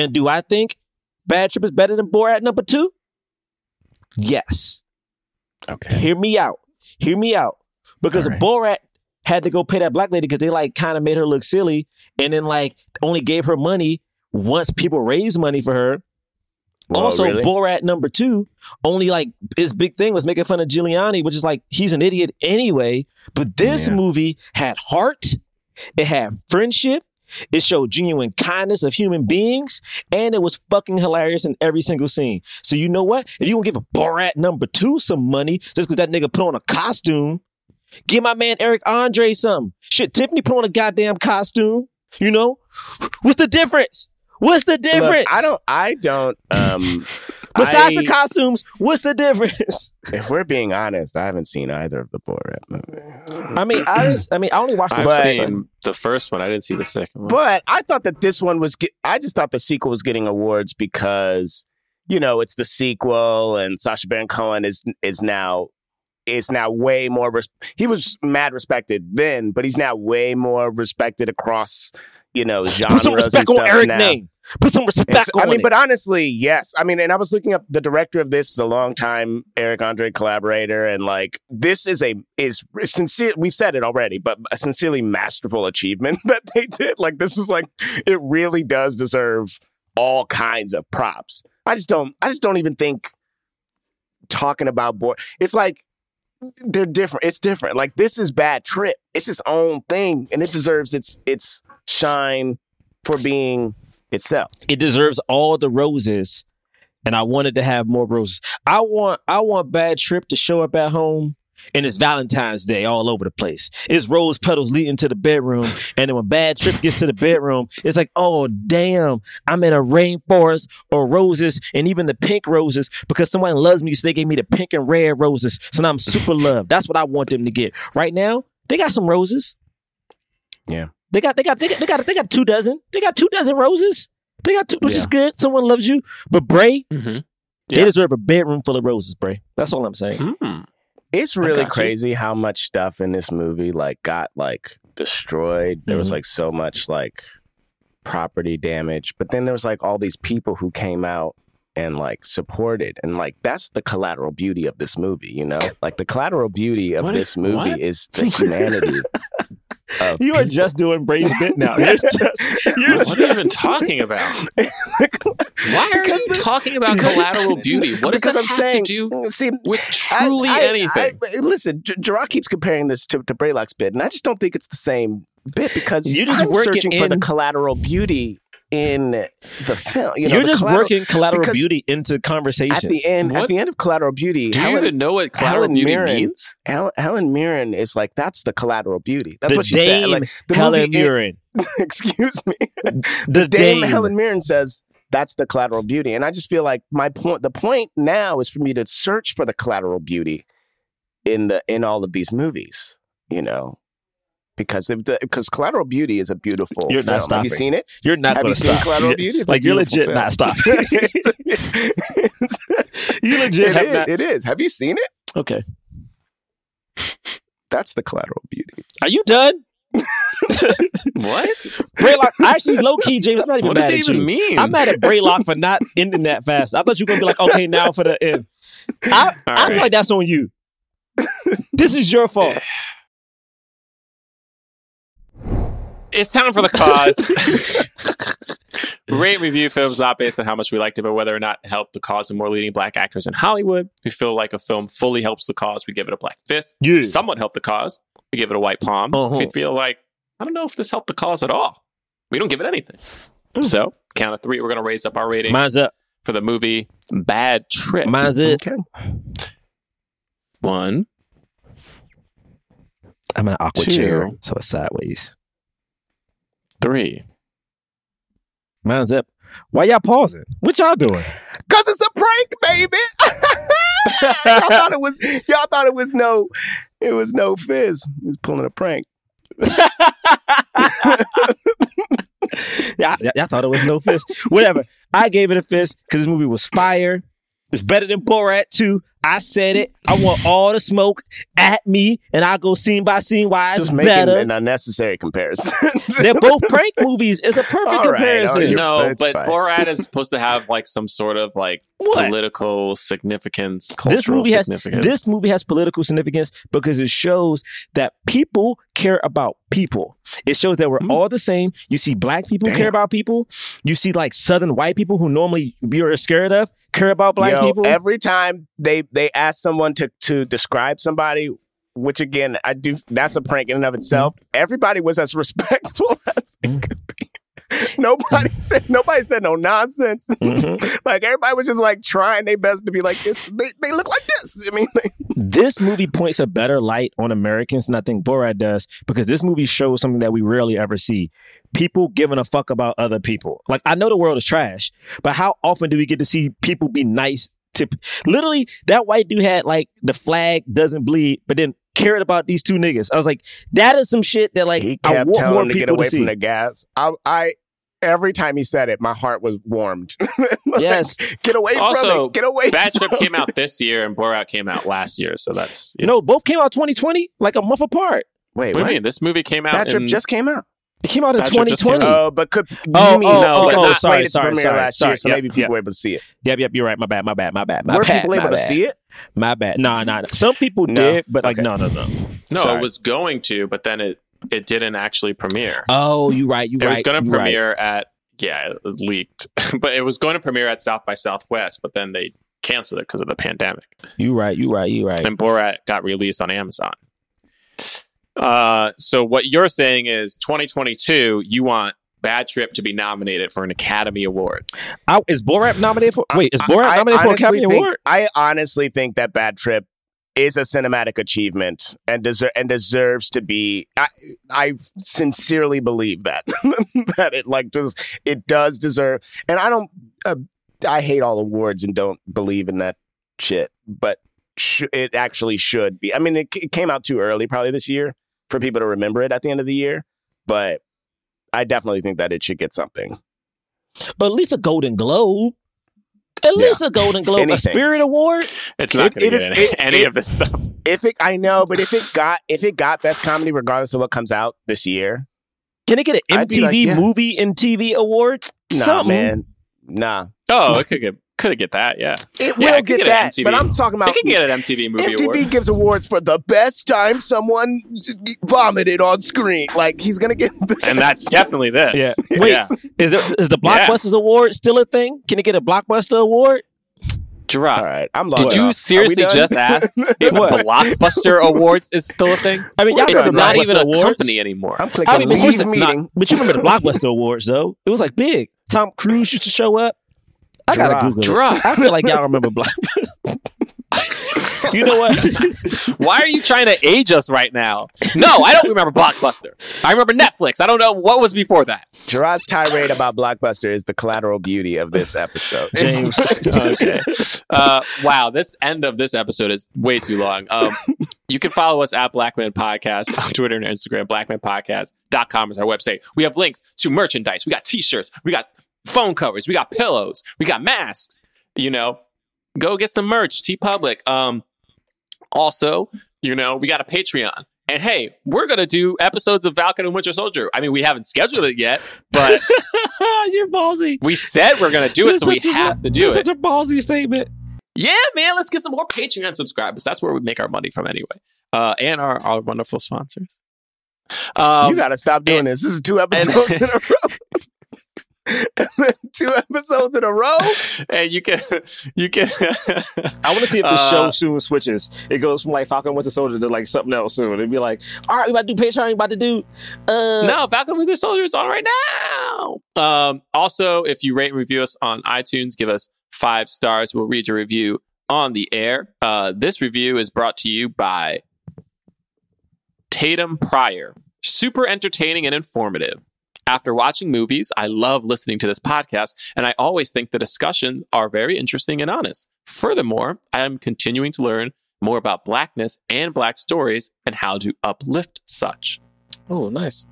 And do I think Bad Trip is better than Borat number two? Yes. okay. Hear me out. Hear me out. Because right. Borat had to go pay that black lady because they like kind of made her look silly and then like only gave her money once people raised money for her. Also, really? Borat number two, only like his big thing was making fun of Giuliani, which is like he's an idiot anyway. But this Yeah. movie had heart, it had friendship, it showed genuine kindness of human beings, and it was fucking hilarious in every single scene. So you know what? If you gonna give a Borat number two some money just because that nigga put on a costume, give my man Eric Andre some. Shit, Tiffany put on a goddamn costume. You know, what's the difference? What's the difference? Look, I don't. I don't. Um, Besides I- the costumes, what's the difference? if we're being honest, I haven't seen either of the Borat movies. I mean, I just, I mean, I only watched the I've first seen one. the first one. I didn't see the second one. But I thought that this one was. Get, I just thought the sequel was getting awards because you know it's the sequel, and Sacha Baron Cohen is is now is now way more. Res- he was mad respected then, but he's now way more respected across you know genres Put some and respect on Eric's now. name. Put some respect so- on I mean, it. but honestly, yes. I mean, and I was looking up the director of this is a longtime Eric Andre collaborator, and like this is a is sincere. We've said it already, but a sincerely masterful achievement that they did. Like this is like it really does deserve all kinds of props. I just don't. I just don't even think talking about boy. It's like they're different. It's different. Like this is bad trip. It's its own thing, and it deserves its its shine for being itself. it deserves all the roses, and I wanted to have more roses. I want, I want Bad Trip to show up at home. And it's Valentine's Day all over the place. It's rose petals leading to the bedroom. And then when Bad Trip gets to the bedroom, it's like, oh, damn, I'm in a rainforest of roses and even the pink roses because someone loves me. So they gave me the pink and red roses. So now I'm super loved. That's what I want them to get. Right now, they got some roses. Yeah. They got, they got, they got, they got, they got two dozen. They got two dozen roses. They got two, which is good. Someone loves you. But Bray, Mm-hmm. they deserve a bedroom full of roses, Bray. That's all I'm saying. Hmm. It's really got you. crazy how much stuff in this movie like got like destroyed. There was Mhm. like so much like property damage, but then there was like all these people who came out and like supported and like that's the collateral beauty of this movie, you know? Like the collateral beauty of What this is- movie what? is the humanity of You are people. just doing Bray's bit now. You're just, you're What are you even talking about? Why are Because you the- talking about collateral beauty? What does that I'm have saying, to do see, with truly I- anything? I- listen, J- Gerard keeps comparing this to, to Braylock's bit, and I just don't think it's the same bit because You're just I'm working searching for the collateral beauty in the film. You know, you're the just working collateral beauty into conversations. at the end. At the end of Collateral Beauty, do you Helen, even know what collateral Helen beauty Mirren- means? Hel- Helen Mirren is like that's the collateral beauty. That's the what she Dame said. Like the Helen movie, Mirren. excuse me, The Dame Dame. Helen Mirren says that's the collateral beauty, and I just feel like my point. The point now is for me to search for the collateral beauty in the in all of these movies. You know. Because because Collateral Beauty is a beautiful You're film. not Have you seen it? You're not Have you seen stop. Collateral You're- Beauty? It's like you're legit film. not stopping. You legit it have is, not. it is. Have you seen it? Okay. That's the collateral beauty. Are you done? What? Braylock, actually, low key, James, I'm not even What mad does at even you. mean? I'm mad at Braylock for not ending that fast. I thought you were going to be like, okay, now for the end. I, I feel like that's on you. this is your fault. It's time for the cause. Rate review films not based on how much we liked it, but whether or not it helped the cause of more leading black actors in Hollywood. If we feel like a film fully helps the cause, we give it a black fist. Yeah. Somewhat helped the cause, we give it a white palm. Uh-huh. If we feel like, I don't know if this helped the cause at all, we don't give it anything. So, count of three, we're going to raise up our rating Mine's up. for the movie Bad Trip. Mine's it. Okay. One, I'm in an awkward Two. chair, so it's sideways. Three. Man, Zip, Why y'all pausing? What y'all doing? Cause it's a prank, baby. y'all thought it was y'all thought it was no it was no fizz. He was pulling a prank. Yeah, y'all thought it was no fist. Whatever. I gave it a fist because this movie was fire. It's better than Borat 2. I said it. I want all the smoke at me, and I go scene by scene why it's Just making better. an unnecessary comparison. They're both prank movies. It's a perfect All right, all comparison. right, no, but fine. Borat is supposed to have like some sort of like What? political significance, cultural This movie has this movie has political significance because it shows that people care about people. It shows that we're Mm. all the same. You see black people Damn. care about people. You see like southern white people who normally you're scared of care about black Yo, people. Every time they they ask someone to to describe somebody, which again I do, that's a prank in and of itself. Everybody was as respectful as they Mm. could be. Nobody said nobody said no nonsense. Mhm. like everybody was just like trying their best to be like this. They, they look like this. I mean, like, this movie points a better light on Americans than I think Borat does because this movie shows something that we rarely ever see. People giving a fuck about other people. Like I know the world is trash, but how often do we get to see people be nice to literally that white dude had like the flag doesn't bleed, but then cared about these two niggas. I was like, that is some shit that like he I kept want telling more them to people get away to from the gas. I, I every time he said it, my heart was warmed. Like, Yes. get away from Also, it. Get away. Bad from Trip came out this year and Borat came out last year, so that's You know, both came out 2020, like a month apart. Wait, What do you mean? This movie came out Bad Trip in, just came out. It came out in Bad Trip just came 2020. out. Oh, but could Oh, you mean oh, no? oh, but oh, not sorry, sorry, premiere sorry, last sorry. year, so Yep, maybe people yep. were able to see it. Yep, yep, you're right. My bad, my bad, my bad. My Were bad, people my able to bad. see it? My bad. Nah, nah. nah. Some people No. did, but like Okay. no, no, no. No, Sorry. it was going to, but then it it didn't actually premiere. Oh, you right. You it right. It was going to you right. premiere at yeah, it was leaked, but it was going to premiere at South by Southwest, but then they canceled it because of the pandemic. You right. You right. You right. and Borat got released on Amazon. Uh, so what you're saying is 2022, you want Bad Trip to be nominated for an Academy Award. I, is Borat nominated for? Wait, is Borat I- I nominated for honestly Academy think- Award? I honestly think that Bad Trip is a cinematic achievement and deser- and deserves to be. I I sincerely believe that that it like does it does deserve. And I don't. Uh, I hate all awards and don't believe in that shit. But sh- it actually should be. I mean, it, it came out too early, probably this year, for people to remember it at the end of the year. But I definitely think that it should get something. But at least a Golden Globe. At Yeah. least a Golden Globe, a Spirit Award. It's not It- going it to any, it- any it- of this stuff. If it, I know, but if it got if it got best comedy, regardless of what comes out this year, Can it get an MTV like, yeah. Movie and TV Award? nah, Something. man, nah, Oh, it could get could get that. Yeah, it Yeah, will it get, get an that. MTV. But I'm talking about it could get an MTV Movie MTV Award. gives awards for the best time someone vomited on screen. Like he's gonna get. and that's definitely this. Yeah. Wait, Yeah. is there is the Yeah. Blockbusters Award still a thing? Can it get a Blockbuster Award? Gerard, All right, I'm. did you off. Seriously just ask if What? Blockbuster Awards is still a thing? I mean, y'all It's not even a Awards? company anymore. I'm clicking I mean, leave of course it's not. But you remember the Blockbuster Awards though? It was like big. Tom Cruise used to show up. I gotta Gerard. Google Gerard. it. I feel like y'all remember Blockbuster. you know what? Why are you trying to age us right now? No, I don't remember Blockbuster. I remember Netflix. I don't know what was before that. Gerard's tirade about Blockbuster is the collateral beauty of this episode. James. okay. Uh, wow, this end of this episode is way too long. Um, you can follow us at Blackman Podcast on Twitter and Instagram. BlackmanPodcast.com is our website. We have links to merchandise. We got t-shirts. We got phone covers. We got pillows. We got masks. You know, go get some merch. TeePublic. Um, also, you know, we got a Patreon. And hey, we're gonna do episodes of Falcon and Winter Soldier. I mean, we haven't scheduled it yet, but You're ballsy. we said we're gonna do it, so we That's a- have to do that's it. Such a ballsy statement. Yeah, man, let's get some more Patreon subscribers. That's where we make our money from anyway. Uh, and our, our wonderful sponsors. Um, you gotta stop doing and- this. This is two episodes in a row. two episodes in a row. and you can you can I want to see if the Uh, show soon switches. It goes from like Falcon Winter Soldier to like something else soon. It'd be like, all right, we about to do Patreon. We about to do. Uh, No, Falcon Winter Soldier is on right now. Um, also, if you rate and review us on iTunes, give us five stars. We'll read your review on the air. Uh, this review is brought to you by Tatum Pryor. Super entertaining and informative. After watching movies, I love listening to this podcast, and I always think the discussions are very interesting and honest. Furthermore, I am continuing to learn more about blackness and black stories and how to uplift such. Oh, nice.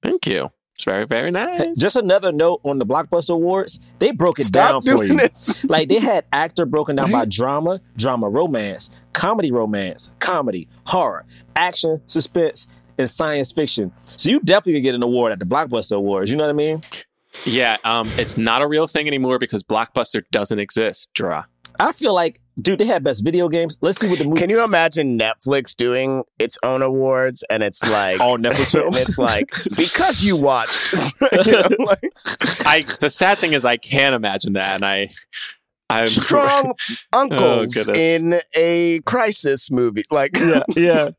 Thank you. It's very, very nice. Just another note on the Blockbuster Awards, they broke it Stop down for you. this. Like they had actor broken down by drama, drama romance, comedy romance, comedy, horror, action, suspense, and science fiction. So you definitely could get an award at the Blockbuster Awards. You know what I mean? yeah, um, it's not a real thing anymore because Blockbuster doesn't exist. Draw. I feel like, dude, they had best video games. Let's see what the movie. Can you imagine Netflix doing its own awards and it's like All Netflix films? it's like because you watched you know, like, I. The sad thing is, I can't imagine that, and I, I'm strong uncles goodness. in a crisis movie. Like yeah, yeah.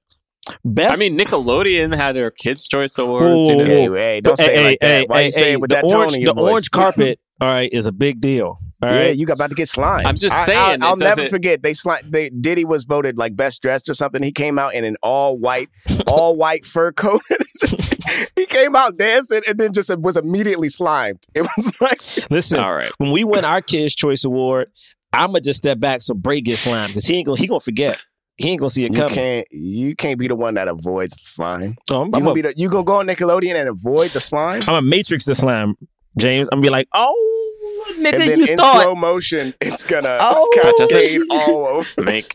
Best. I mean, Nickelodeon had their Kids' Choice Awards. you Whoa, know? hey, hey, don't say it like that. Why you say it with the that orange, tone in your the voice? orange carpet, all right, is a big deal. All yeah, right. you got about to get slimed. I'm just I- saying, I, will it never doesn't- forget they slime. They Diddy was voted like best dressed or something. He came out in an all white, all white fur coat. he came out dancing and then just was immediately slimed. It was like Listen, All right. when we win our Kids Choice Award, I'm gonna just step back so Bray gets slimed because he ain't gonna he gonna forget. He ain't gonna see it you coming. can't you can't be the one that avoids the slime. Oh, I'm, You I'm gonna a, be the, you gonna go on Nickelodeon and avoid the slime, I'm a Matrix the slime, James. I'm gonna be like, oh, and nigga, then you in thought. slow motion, it's gonna Oh. cascade all over. Make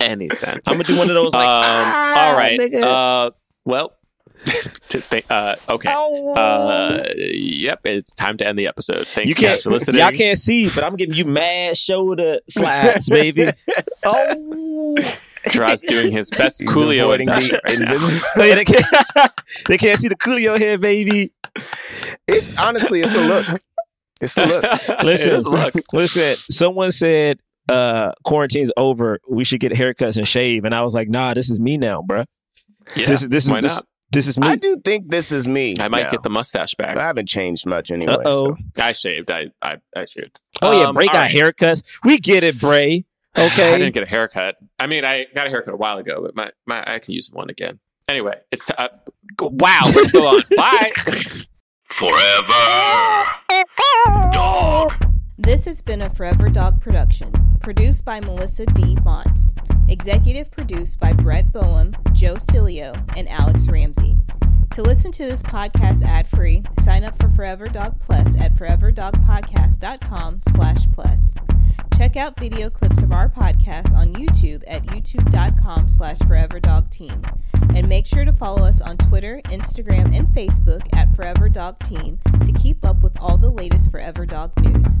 any sense? I'm gonna do one of those like, um, ah, all right. nigga. Uh, well, to think, uh, okay. Oh. Uh, yep, it's time to end the episode. Thank you you, guys can't, for listening. y'all can't see, but I'm giving you mad shoulder slides, baby. oh, Draw's doing his best He's Coolio avoiding the right now. invisible- Yeah, they, can't, they can't see the Coolio here, baby. It's honestly, it's a look. It's the look. Listen, It is a look. Listen, someone said uh quarantine's over. We should get haircuts and shave, and I was like, Nah, this is me now, bruh. Yeah, this is this is why this, not? This is me. I do think this is me. I might now. get the mustache back. I haven't changed much anyway. Uh-oh. So. I shaved. I I, I shaved. oh yeah, Um, Bray got right. haircuts. We get it, Bray. Okay. I didn't get a haircut. I mean, I got a haircut a while ago, but my, my I can use one again. Anyway, it's t- uh, wow, we're still on. Bye. Forever. Dog. This has been a Forever Dog production, produced by Melissa D. Montz, executive produced by Brett Boehm, Joe Cilio, and Alex Ramsey. To listen to this podcast ad-free, sign up for Forever Dog Plus at foreverdogpodcast.com slash plus. Check out video clips of our podcast on YouTube at youtube.com slash foreverdogteam. And make sure to follow us on Twitter, Instagram, and Facebook at Forever Dog Team to keep up with all the latest Forever Dog news.